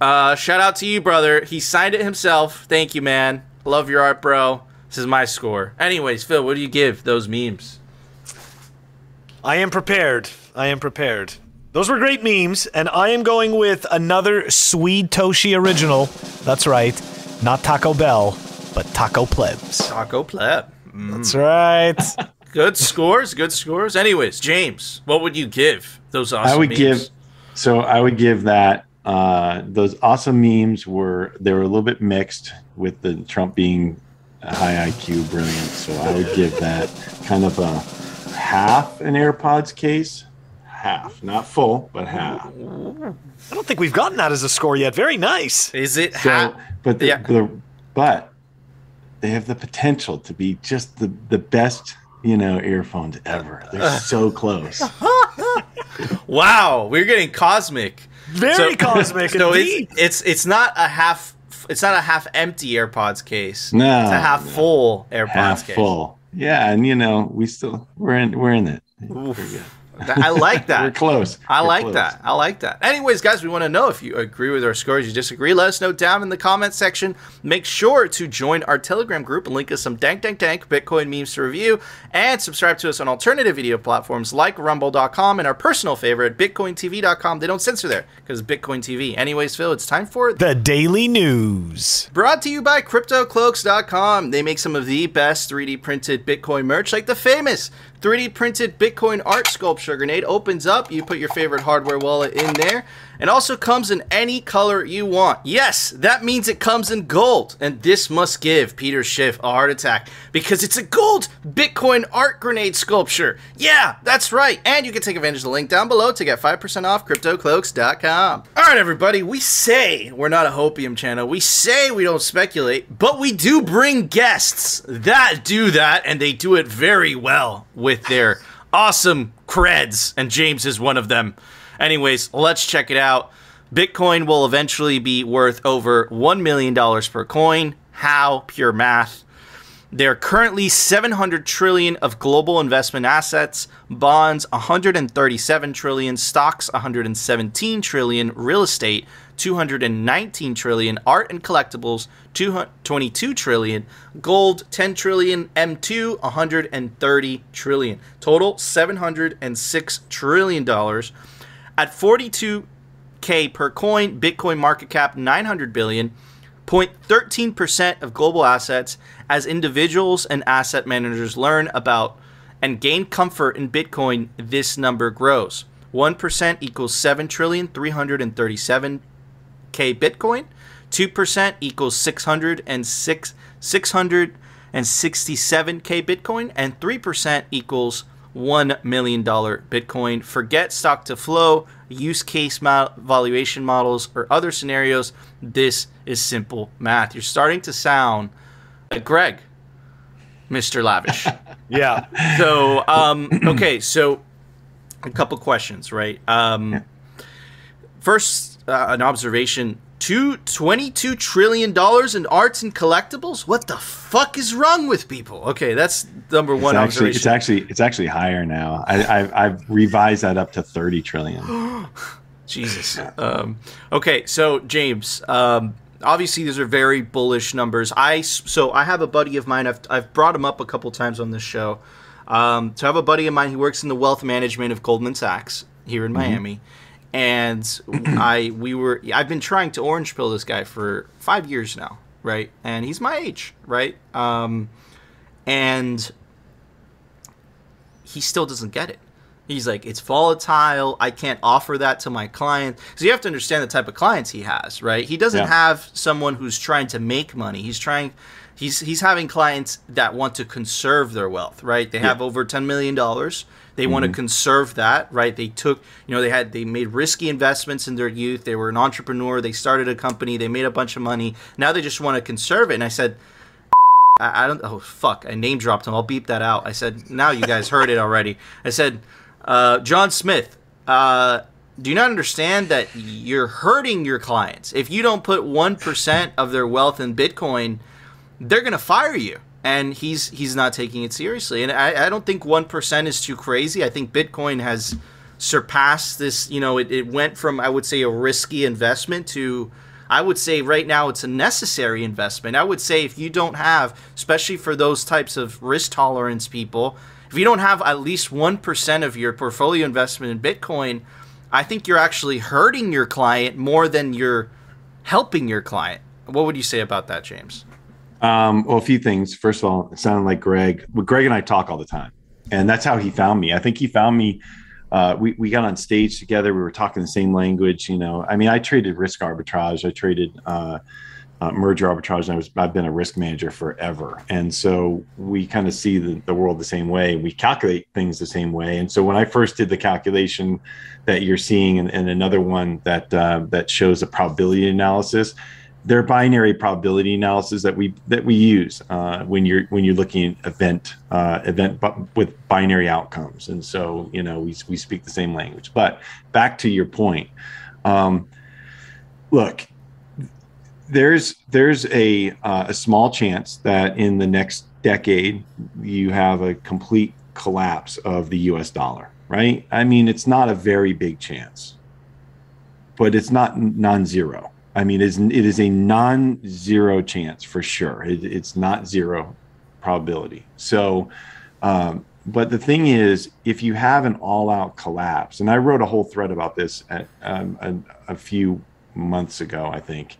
S3: Uh, shout out to you, brother. He signed it himself. Thank you, man. Love your art, bro. This is my score. Anyways, Phil, what do you give those memes?
S1: I am prepared. I am prepared. Those were great memes, and I am going with another Swede Toshi original. That's right. Not Taco Bell, but Taco Plebs.
S3: Taco Pleb.
S1: That's right. [laughs]
S3: Good scores, good scores. Anyways, James, what would you give those awesome
S2: I would
S3: memes?
S2: give so I would give that uh those awesome memes were they were a little bit mixed with the Trump being a high IQ, brilliant. So I would give that kind of a half an AirPods case. Half, not full, but half.
S1: I don't think we've gotten that as a score yet. Very nice.
S3: Is it?
S2: So,
S3: ha-
S2: but the,
S3: Yeah.
S2: the but they have the potential to be just the the best, you know, earphones ever. They're [laughs] so close. [laughs]
S3: wow, we're getting cosmic.
S1: Very cosmic
S3: So
S1: indeed.
S3: it's, it's it's not a half. It's not a half empty AirPods case.
S2: No,
S3: it's a half
S2: no.
S3: full AirPods
S2: half
S3: case.
S2: full. Yeah, and you know, we still we're in we're in it.
S3: Oof. I like that.
S2: We're close.
S3: I
S2: We're
S3: like
S2: close.
S3: that. I like that. Anyways, guys, we want to know if you agree with our scores, you disagree. Let us know down in the comment section. Make sure to join our Telegram group and link us some dank, dank, dank Bitcoin memes to review, and subscribe to us on alternative video platforms like Rumble.com and our personal favorite, BitcoinTV.com. They don't censor there because Bitcoin TV. Anyways, Phil, it's time for
S1: the Daily News.
S3: Brought to you by CryptoCloaks.com. They make some of the best 3D printed Bitcoin merch, like the famous 3D printed Bitcoin art sculpture grenade. Opens up, you put your favorite hardware wallet in there, and also comes in any color you want. Yes, that means it comes in gold, and this must give Peter Schiff a heart attack because it's a gold Bitcoin art grenade sculpture. Yeah, that's right. And you can take advantage of the link down below to get 5% off CryptoCloaks.com. All right, everybody, we say we're not a hopium channel. We say we don't speculate, but we do bring guests that do that, and they do it very well with their awesome creds, and James is one of them. Anyways, let's check it out. Bitcoin will eventually be worth over $1 million per coin. How? Pure math. There are currently 700 trillion of global investment assets, bonds 137 trillion, stocks 117 trillion, real estate 219 trillion, art and collectibles 22 trillion, gold 10 trillion, M2 130 trillion. Total 706 trillion dollars. At 42k per coin, Bitcoin market cap 900 billion. 0.13% of global assets as individuals and asset managers learn about and gain comfort in Bitcoin, this number grows. 1% equals 7 trillion 337k Bitcoin. 2% equals 606 667k Bitcoin and 3% equals $1 million Bitcoin. Forget stock to flow, use case mo- valuation models, or other scenarios. This is simple math. You're starting to sound like Greg, Mr. Lavish. [laughs]
S1: Yeah.
S3: so, um, okay, so a couple questions, right? Um, First, uh, an observation. Two, $22 trillion in arts and collectibles? What the fuck is wrong with people? Okay, that's number
S2: It's
S3: one
S2: actually, it's actually it's actually higher now. I, I've, I've revised that up to thirty trillion. [gasps]
S3: Jesus. Um, okay, so James, um, obviously these are very bullish numbers. I so I have a buddy of mine. I've I've brought him up a couple times on this show. Um, so I have a buddy of mine who works in the wealth management of Goldman Sachs here in Miami, and [clears throat] I we were I've been trying to orange pill this guy for five years now, right? And he's my age, right? Um, and he still doesn't get it. He's like, it's volatile. I can't offer that to my client. So you have to understand the type of clients he has, right? He doesn't
S2: Yeah.
S3: have someone who's trying to make money. He's trying, he's he's having clients that want to conserve their wealth, right? They have over ten million dollars. They want to conserve that, right? They took, you know, they had they made risky investments in their youth. They were an entrepreneur. They started a company. They made a bunch of money. Now they just want to conserve it. And I said, I, I don't. Oh fuck! I name dropped him. I'll beep that out. I said, now you guys heard it already. I said, uh, John Smith. Uh, do you not understand that you're hurting your clients if you don't put one percent of their wealth in Bitcoin? They're gonna fire you. And he's he's not taking it seriously. And I, I don't think one percent is too crazy. I think Bitcoin has surpassed this. You know, it, it went from I would say a risky investment to I would say right now it's a necessary investment. I would say if you don't have, especially for those types of risk tolerance people, if you don't have at least 1% of your portfolio investment in Bitcoin, I think you're actually hurting your client more than you're helping your client. What would you say about that, James?
S2: Um, well, a few things. First of all, it sounded like Greg. Well, Greg and I talk all the time, and that's how he found me. I think he found me. Uh, we we got on stage together. We were talking the same language. You know, I mean, I traded risk arbitrage. I traded uh, uh, merger arbitrage. I was I've been a risk manager forever, and so we kind of see the, the world the same way. We calculate things the same way. And so when I first did the calculation that you're seeing, and, and another one that uh, that shows a probability analysis, they're binary probability analysis that we that we use uh, when you're when you're looking at event uh, event bu- with binary outcomes. And so you know we we speak the same language. But back to your point. Um, look there's there's a uh, a small chance that in the next decade you have a complete collapse of the U.S. dollar. Right? I mean, it's not a very big chance, but it's not non-zero. I mean, it's, it is a non-zero chance for sure. It, it's not zero probability. So, um, but the thing is, if you have an all-out collapse, and I wrote a whole thread about this at, um, a, a few months ago, I think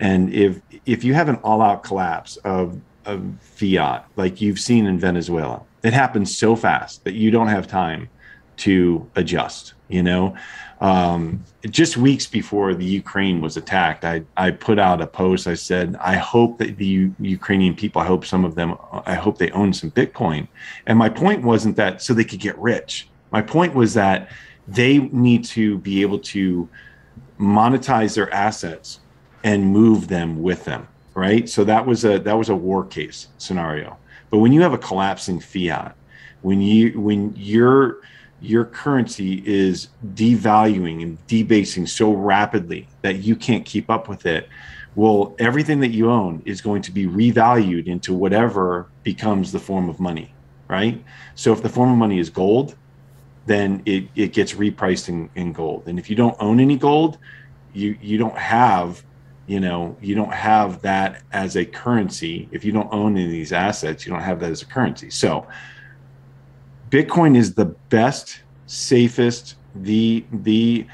S2: and if if you have an all-out collapse of of fiat, like you've seen in Venezuela, it happens so fast that you don't have time to adjust. You know, um, just weeks before the Ukraine was attacked, I I put out a post. I said, I hope that the U- Ukrainian people, I hope some of them, I hope they own some Bitcoin. And my point wasn't that so they could get rich. My point was that they need to be able to monetize their assets and move them with them right so that was a that was a war case scenario but when you have a collapsing fiat when you when your your currency is devaluing and debasing so rapidly that you can't keep up with it well everything that you own is going to be revalued into whatever becomes the form of money right? So if the form of money is gold then it, it gets repriced in, in gold. And if you don't own any gold you you don't have you know you don't have that as a currency. If you don't own any of these assets you don't have that as a currency. So bitcoin is the best safest the the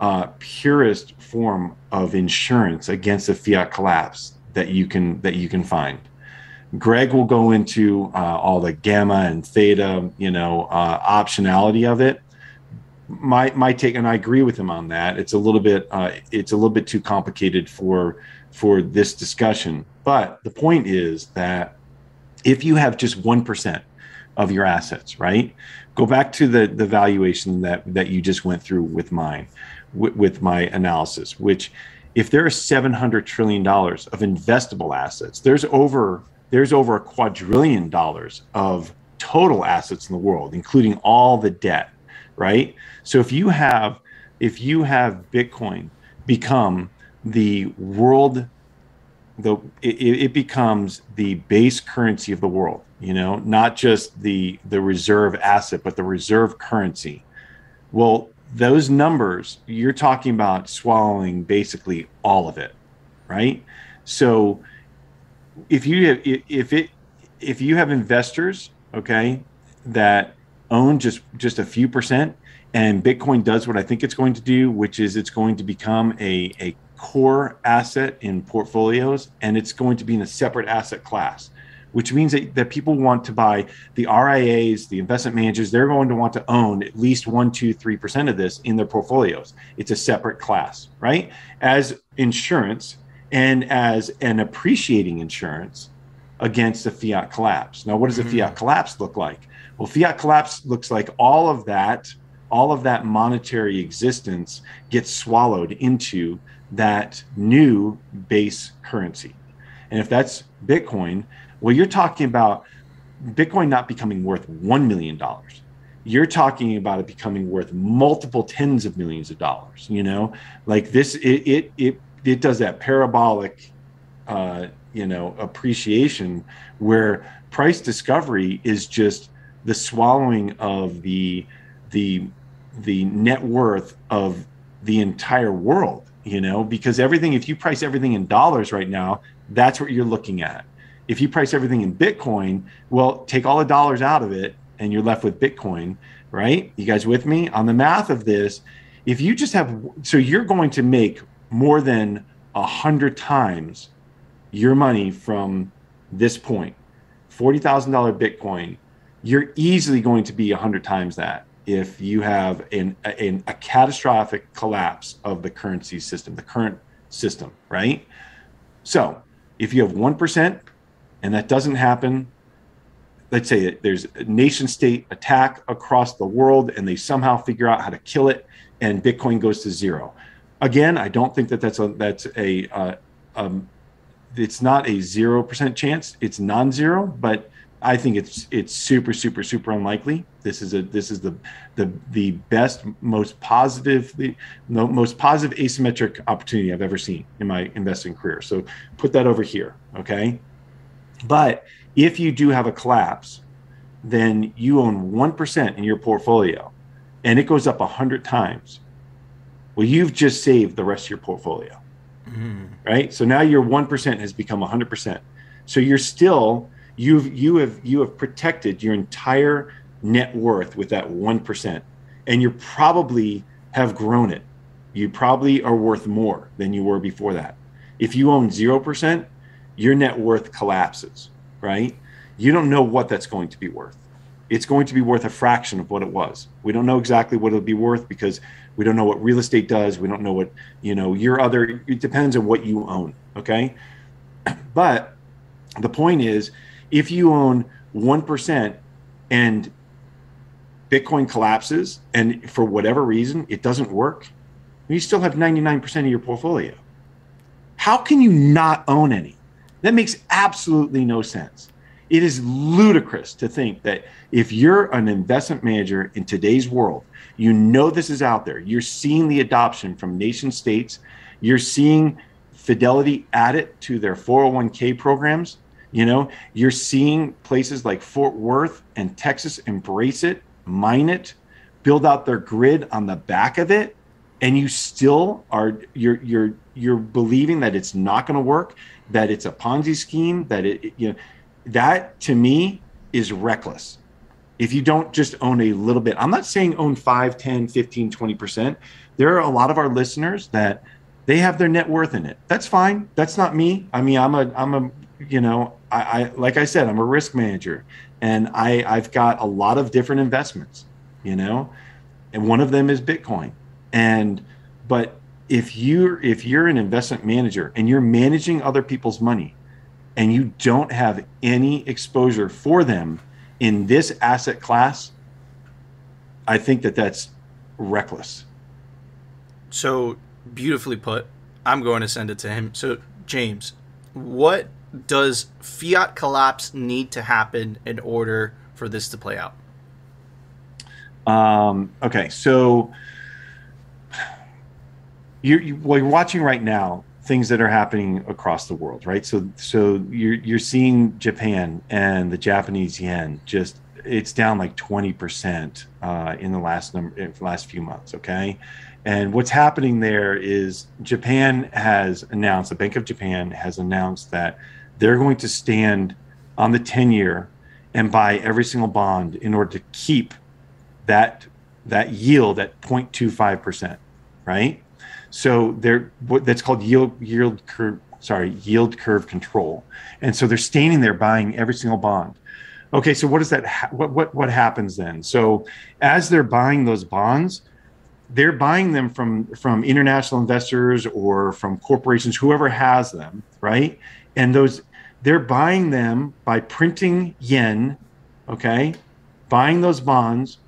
S2: uh, purest form of insurance against a fiat collapse that you can that you can find greg will go into uh, all the gamma and theta you know uh, optionality of it my my take, and I agree with him on that. It's a little bit uh, it's a little bit too complicated for for this discussion. But the point is that if you have just one percent of your assets, right? Go back to the the valuation that that you just went through with mine, with, with my analysis. Which, if there are seven hundred trillion dollars of investable assets, there's over there's over a quadrillion dollars of total assets in the world, including all the debt right? So if you have if you have Bitcoin become the world the it, it, becomes the base currency of the world you know not just the the reserve asset but the reserve currency. Well those numbers you're talking about swallowing basically all of it right? So if you have, if it if you have investors okay that own just just a few percent and bitcoin does what i think it's going to do which is it's going to become a, a core asset in portfolios and it's going to be in a separate asset class which means that, that people want to buy the rias the investment managers they're going to want to own at least one two three percent of this in their portfolios. It's a separate class right? As insurance and as an appreciating insurance against a fiat collapse. Now what does a mm-hmm. fiat collapse look like? Well, fiat collapse looks like all of that, all of that monetary existence gets swallowed into that new base currency. And if that's Bitcoin, well, you're talking about Bitcoin not becoming worth $1 million. You're talking about it becoming worth multiple tens of millions of dollars, you know, like this, it, it, it, it does that parabolic, uh, you know, appreciation where price discovery is just the swallowing of the the the net worth of the entire world you know because everything if you price everything in dollars right now that's what you're looking at. If you price everything in bitcoin well take all the dollars out of it and you're left with bitcoin right? You guys with me? On the math of this if you just have so you're going to make more than a hundred times your money from this point. $40000 bitcoin you're easily going to be a 100 times that if you have an, an, a catastrophic collapse of the currency system, the current system, right? So if you have 1% and that doesn't happen, let's say there's a nation state attack across the world and they somehow figure out how to kill it and Bitcoin goes to zero. Again, I don't think that that's a, that's a, uh, um, it's not a 0% chance. It's non-zero, but I think it's it's super super super unlikely. This is a this is the the the best most positive the most positive asymmetric opportunity I've ever seen in my investing career. So put that over here, okay? But if you do have a collapse, then you own 1% in your portfolio and it goes up 100 times. Well, you've just saved the rest of your portfolio. Mm. Right? So now your 1% has become 100%. So you're still you've you have you have protected your entire net worth with that 1% and you probably have grown it. You probably are worth more than you were before that. If you own 0% your net worth collapses right? You don't know what that's going to be worth. It's going to be worth a fraction of what it was. We don't know exactly what it'll be worth because we don't know what real estate does. We don't know what you know your other it depends on what you own okay? [clears throat] But the point is if you own 1% and Bitcoin collapses and for whatever reason it doesn't work, you still have 99% of your portfolio. How can you not own any? That makes absolutely no sense. It is ludicrous to think that if you're an investment manager in today's world, you know this is out there. You're seeing the adoption from nation states. You're seeing Fidelity add it to their 401k programs. You know, you're seeing places like Fort Worth and Texas embrace it, mine it, build out their grid on the back of it, and you still are you're you're you're believing that it's not going to work, that it's a Ponzi scheme, that it you know that to me is reckless. If you don't just own a little bit, I'm not saying own 5, 10, 15, 20%. There are a lot of our listeners that they have their net worth in it. That's fine. That's not me. I mean, I'm a I'm a you know, I, I like I said, I'm a risk manager, and I I've got a lot of different investments, you know, and one of them is Bitcoin. And but if you're if you're an investment manager and you're managing other people's money, and you don't have any exposure for them in this asset class, I think that that's reckless.
S3: So beautifully put. I'm going to send it to him. So James, what does fiat collapse need to happen in order for this to play out?
S2: Um, okay, so you're, you, well, you're watching right now things that are happening across the world, right? So, so you're you're seeing Japan and the Japanese yen just it's down like twenty percent uh, in the last number in the last few months. Okay, and what's happening there is Japan has announced, the Bank of Japan has announced that they're going to stand on the 10 year and buy every single bond in order to keep that that yield at 0.25%, right? So they're what that's called yield yield curve sorry, yield curve control. And so they're standing there buying every single bond. Okay, so what does that ha- what what what happens then? So as they're buying those bonds, they're buying them from from international investors or from corporations whoever has them, right? and those they're buying them by printing yen okay? Buying those bonds.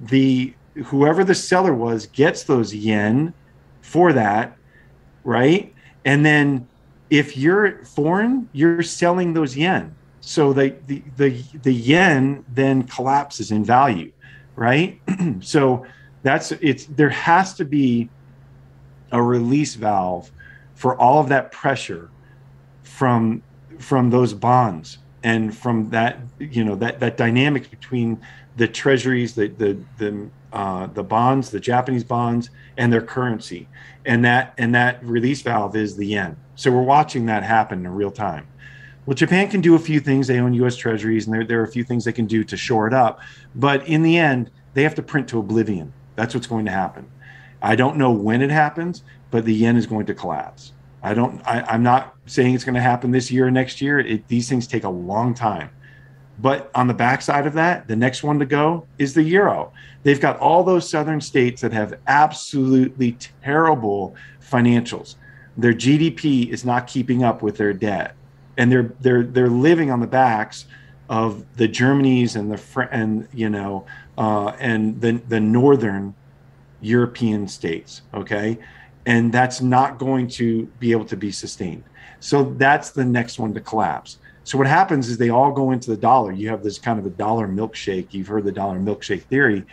S2: The whoever the seller was gets those yen for that right? And then if you're foreign you're selling those yen. So the the the, the yen then collapses in value right? [clears throat] So that's it's there has to be a release valve for all of that pressure from from those bonds and from that you know that that dynamics between the treasuries the the the uh, the bonds the japanese bonds and their currency. And that and that release valve is the yen. So we're watching that happen in real time. Well japan can do a few things. They own us treasuries and there, there are a few things they can do to shore it up. But in the end they have to print to oblivion that's what's going to happen i don't know when it happens but the yen is going to collapse I don't. I, am not saying it's going to happen this year or next year. It, these things take a long time. But on the backside of that, the next one to go is the euro. They've got all those southern states that have absolutely terrible financials. their GDP is not keeping up with their debt, and they're they're they're living on the backs of the Germanys and the and you know uh, and the the northern European states. Okay, and that's not going to be able to be sustained. So that's the next one to collapse. So what happens is they all go into the dollar. You have this kind of a dollar milkshake. You've heard the dollar milkshake theory,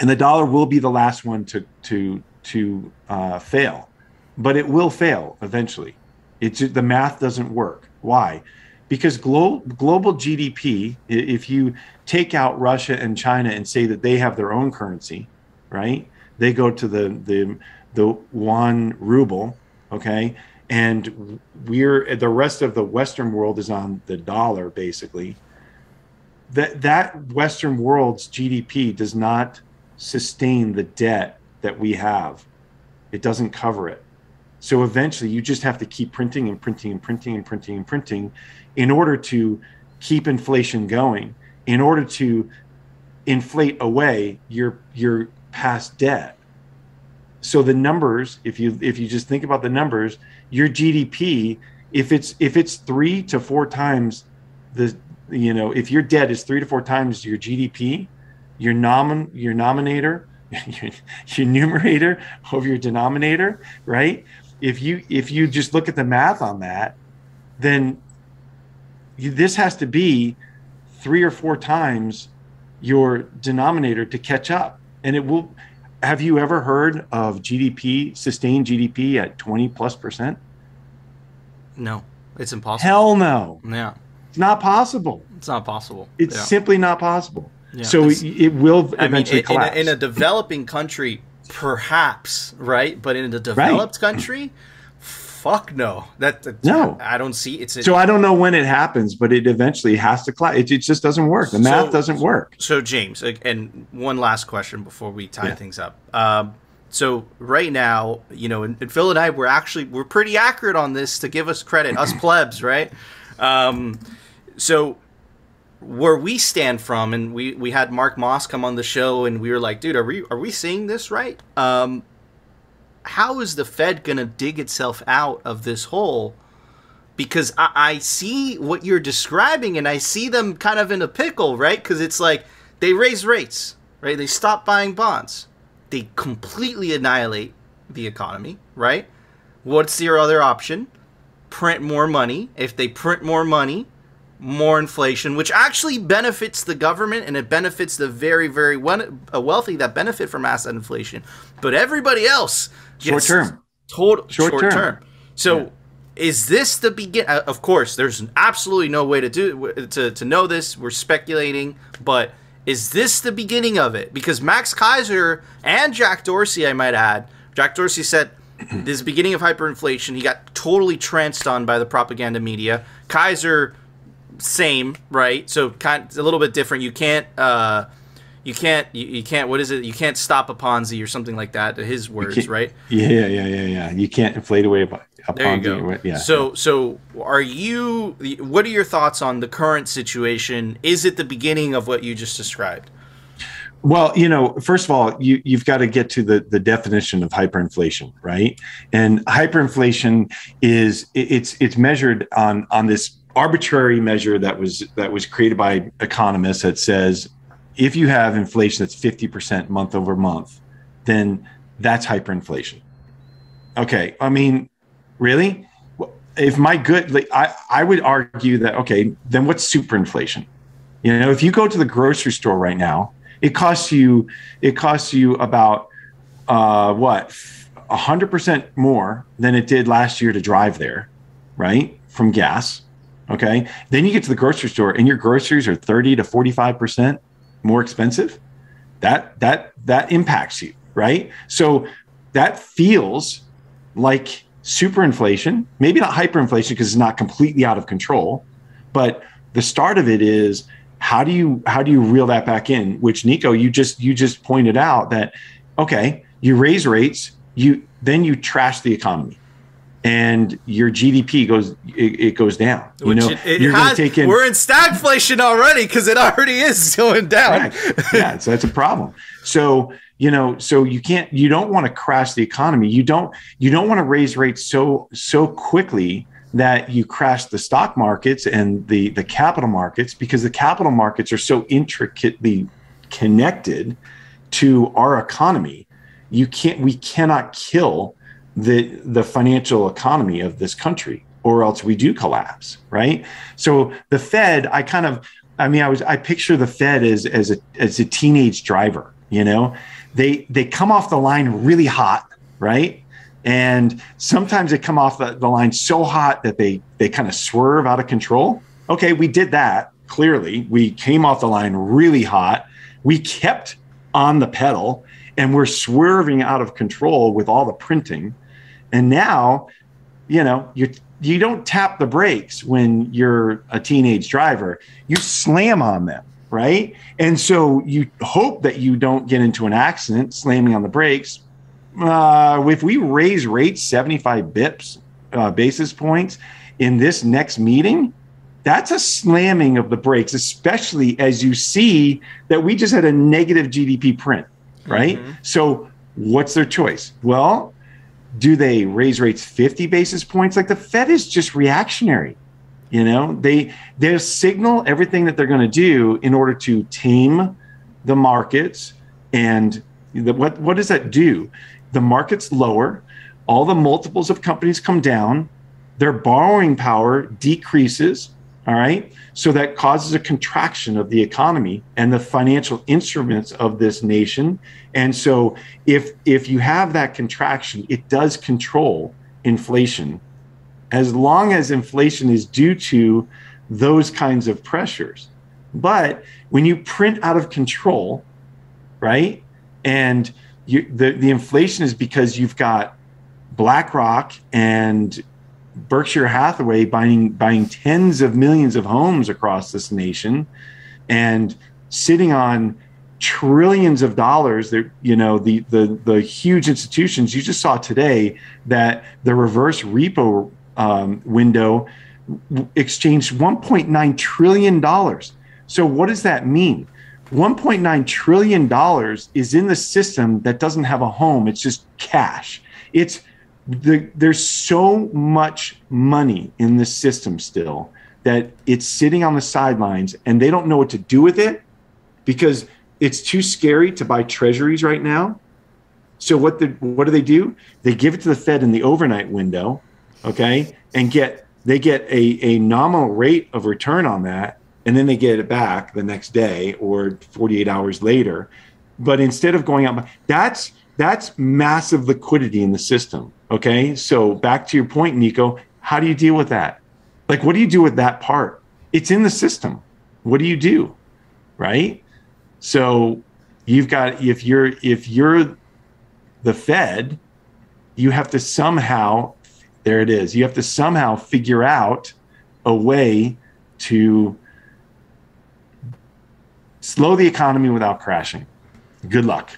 S2: and the dollar will be the last one to to to uh, fail, but it will fail eventually. It's the math doesn't work. Why? Because glo- global GDP, if you take out Russia and China and say that they have their own currency, right? They go to the the the one ruble, okay, and we're the rest of the Western world is on the dollar basically. That that Western world's GDP does not sustain the debt that we have. It doesn't cover it. So eventually you just have to keep printing and printing and printing and printing and printing in order to keep inflation going, in order to inflate away your your past debt. So the numbers, if you if you just think about the numbers, your GDP, if it's if it's three to four times the you know, if your debt is three to four times your GDP, your nomin your nominator, [laughs] your, your numerator over your denominator, right? If you if you just look at the math on that, then you, this has to be three or four times your denominator to catch up, and it will. Have you ever heard of GDP sustained GDP at twenty plus percent?
S3: No, it's impossible.
S2: Hell no,
S3: Yeah,
S2: it's not possible.
S3: it's not possible.
S2: It's
S3: yeah.
S2: simply not possible.
S3: Yeah,
S2: so it, will
S3: I mean,
S2: eventually
S3: in,
S2: collapse.
S3: a, in a developing country, perhaps, right? But in a developed country, fuck no. That, that-
S2: No.
S3: I don't see. It's a,
S2: so I don't know when it happens, but it eventually has to collapse. It, it just doesn't work. The math
S3: So-
S2: doesn't work.
S3: So James, and one last question before we tie
S2: Yeah.
S3: things up. Um, so right now, you know, and, and Phil and I were actually we're pretty accurate on this to give us credit, us [clears throat] plebs, right? Um, so where we stand from, and we we had Mark Moss come on the show, and we were like, dude, are we are we seeing this right? Um, how is the Fed gonna dig itself out of this hole? Because I, I see what you're describing, and I see them kind of in a pickle, right? Because it's like they raise rates, right? They stop buying bonds, they completely annihilate the economy, right? What's your other option? Print more money. If they print more money, more inflation, which actually benefits the government and it benefits the very, very we- wealthy that benefit from asset inflation. But everybody else
S2: Short term.
S3: total
S2: Short
S3: short,
S2: term.
S3: term. So, is this the begin? Uh, of course, there's absolutely no way to do to to know this. We're speculating, but is this the beginning of it? Because Max Keiser and Jack Dorsey, I might add, Jack Dorsey said this beginning of hyperinflation. He got totally tranced on by the propaganda media. Keiser, same, right? So kind a little bit different. You can't. Uh, you can't, you, you can't. What is it? You can't stop a Ponzi or something like that. His words, right?
S2: Yeah, yeah, yeah, yeah, yeah. You can't inflate away a, upon
S3: There you go.
S2: Yeah.
S3: So, so are you? What are your thoughts on the current situation? Is it the beginning of what you just described?
S2: Well, you know, first of all, you you've got to get to the the definition of hyperinflation, right? And hyperinflation is it- it's it's measured on on this arbitrary measure that was that was created by economists that says if you have inflation that's 50% month over month, then that's hyperinflation. Okay, I mean, really? If my good like I I would argue that okay, then what's superinflation? You know, if you go to the grocery store right now, it costs you it costs you about uh what a hundred percent more than it did last year to drive there, right? From gas. Okay. Then you get to the grocery store and your groceries are 30 to 45 percent more expensive. That that that impacts you, right? So that feels like superinflation, maybe not hyperinflation because it's not completely out of control, but the start of it is how do you how do you reel that back in which nico you just you just pointed out that okay you raise rates you then you trash the economy and your GDP goes it, it goes down. You
S3: Which
S2: know,
S3: it, it
S2: you're
S3: has,
S2: take in
S3: we're in stagflation already because it already is [laughs] going down.
S2: Correct. yeah, so that's a problem. So you know, so you can't, you don't want to crash the economy. You don't, you don't want to raise rates so so quickly that you crash the stock markets and the the capital markets because the capital markets are so intricately connected to our economy. You can't, we cannot kill the the financial economy of this country or else we do collapse right? So the fed i kind of i mean i was i picture the fed as as a as a teenage driver you know? They they come off the line really hot right? And sometimes they come off the, the line so hot that they they kind of swerve out of control. Okay we did that clearly. We came off the line really hot. We kept on the pedal and we're swerving out of control with all the printing and now, you know, you you don't tap the brakes when you're a teenage driver. You slam on them, right? And so you hope that you don't get into an accident slamming on the brakes. Uh, if we raise rates 75 bips, uh, basis points in this next meeting, that's a slamming of the brakes, especially as you see that we just had a negative GDP print, right? Mm-hmm. So what's their choice? Well, do they raise rates 50 basis points? Like the fed is just reactionary you know? They they signal everything that they're going to do in order to tame the markets and the, what what does that do? The markets lower all the multiples of companies come down their borrowing power decreases all right? So that causes a contraction of the economy and the financial instruments of this nation. And so if if you have that contraction it does control inflation. As long as inflation is due to those kinds of pressures. But when you print out of control right? And you, the, the inflation is because you've got BlackRock and Berkshire Hathaway buying buying tens of millions of homes across this nation and sitting on trillions of dollars that you know the the the huge institutions you just saw today that the reverse repo um, window exchanged 1.9 trillion dollars. So what does that mean? 1.9 trillion dollars is in the system that doesn't have a home. It's just cash. It's the, there's so much money in the system still that it's sitting on the sidelines and they don't know what to do with it because it's too scary to buy treasuries right now. So what the what do they do? They give it to the Fed in the overnight window, okay, and get they get a, a nominal rate of return on that, and then they get it back the next day or 48 hours later. But instead of going out, that's that's massive liquidity in the system. Okay. So back to your point, Nico, how do you deal with that? Like, what do you do with that part? It's in the system. What do you do? Right. So you've got, if you're, if you're the Fed, you have to somehow, there it is, you have to somehow figure out a way to slow the economy without crashing. Good luck.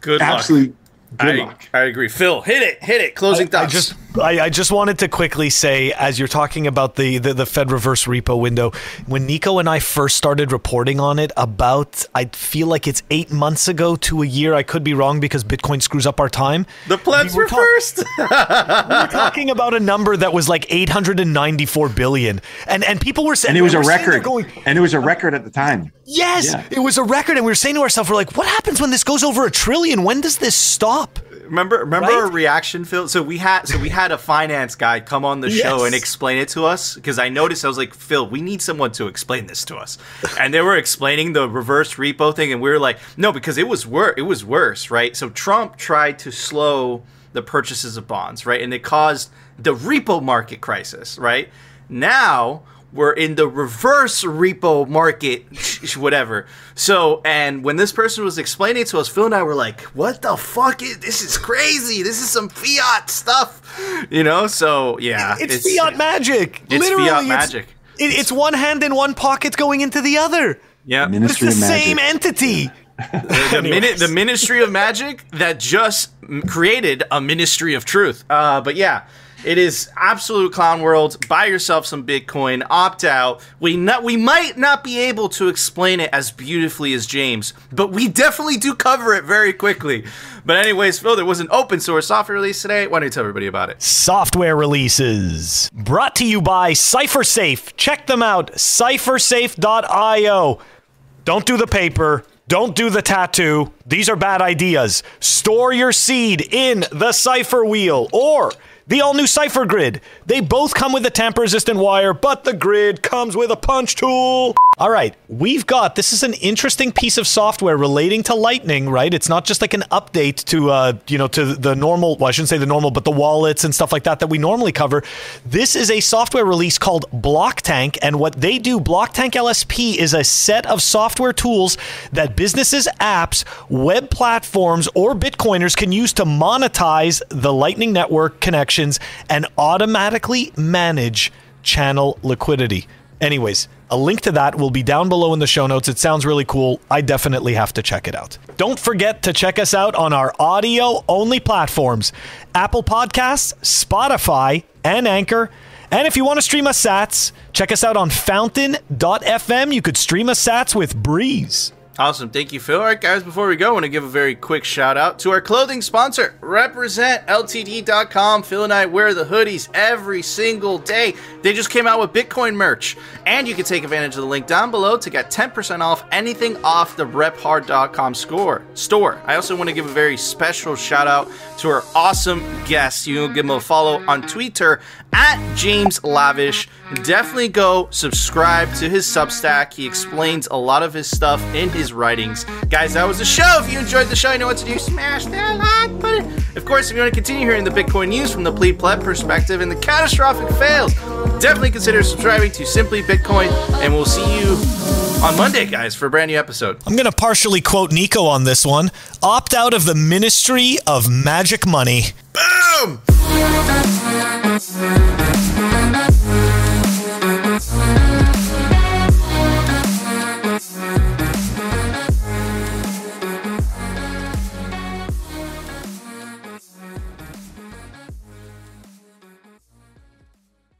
S3: Good
S2: Absolutely.
S3: luck. Good I, luck. I agree. Phil, hit it, hit it. Closing I, thoughts.
S1: I just, I, I, just wanted to quickly say, as you're talking about the, the, the Fed reverse repo window, when Nico and I first started reporting on it, about I feel like it's eight months ago to a year. I could be wrong because Bitcoin screws up our time.
S3: The plebs we were, were first. [laughs]
S1: we were talking about a number that was like 894 billion, and and people were saying,
S2: and it was a record. Going, and it was a record at the time.
S1: Yes, yeah. it was a record, and we were saying to ourselves, we're like, what happens when this goes over a trillion? When does this stop?
S3: Remember, remember right? our reaction, Phil. So we had, so we had a finance guy come on the show yes. and explain it to us because I noticed I was like, Phil, we need someone to explain this to us. And they were explaining the reverse repo thing, and we were like, no, because it was worse. It was worse, right? So Trump tried to slow the purchases of bonds, right, and it caused the repo market crisis, right? Now we're in the reverse repo market, [laughs] whatever. So, and when this person was explaining to us, Phil and I were like, "What the fuck is this? Is crazy. This is some fiat stuff." You know? So, yeah,
S1: it's, it's fiat magic.
S3: It's
S1: Literally,
S3: fiat magic.
S1: It's, it's, one hand in one pocket going into the other.
S3: Yeah,
S1: it's the same entity. [laughs]
S3: the, the, mini- the Ministry of Magic that just created a Ministry of Truth. Uh, but yeah, It is absolute clown world. Buy yourself some Bitcoin. Opt out. We not we might not be able to explain it as beautifully as James, but we definitely do cover it very quickly. But anyways, Phil, there was an open source software release today. Why don't you tell everybody about it?
S1: Software releases brought to you by CypherSafe. Check them out. CypherSafe.io. Don't do the paper. Don't do the tattoo. These are bad ideas. Store your seed in the cipher wheel or the all new Cipher Grid. They both come with a tamper resistant wire, but the grid comes with a punch tool. All right, we've got this is an interesting piece of software relating to Lightning, right? It's not just like an update to uh, you know, to the normal, well, I shouldn't say the normal, but the wallets and stuff like that that we normally cover. This is a software release called Blocktank, and what they do, Blocktank LSP is a set of software tools that businesses, apps, web platforms, or Bitcoiners can use to monetize the Lightning Network and automatically manage channel liquidity. Anyways, a link to that will be down below in the show notes. It sounds really cool. I definitely have to check it out. Don't forget to check us out on our audio only platforms Apple Podcasts, Spotify, and Anchor. And if you want to stream us sats, check us out on fountain.fm. You could stream us sats with Breez.
S3: Awesome. Thank you, Phil. All right, guys, before we go, I want to give a very quick shout out to our clothing sponsor, RepresentLTD.com. Phil and I wear the hoodies every single day. They just came out with Bitcoin merch. And you can take advantage of the link down below to get 10% off anything off the RepHard.com score store. I also want to give a very special shout out to our awesome guests. You can give them a follow on Twitter at James Lavish. Definitely go subscribe to his Substack. He explains a lot of his stuff in his writings. Guys, that was the show. If you enjoyed the show, you know what to do. Smash that like button. Of course, if you want to continue hearing the Bitcoin news from the Plebe Pleb perspective and the catastrophic fails, definitely consider subscribing to Simply Bitcoin. And we'll see you on Monday, guys, for a brand new episode.
S1: I'm going to partially quote Nico on this one opt out of the ministry of magic money.
S3: Boom!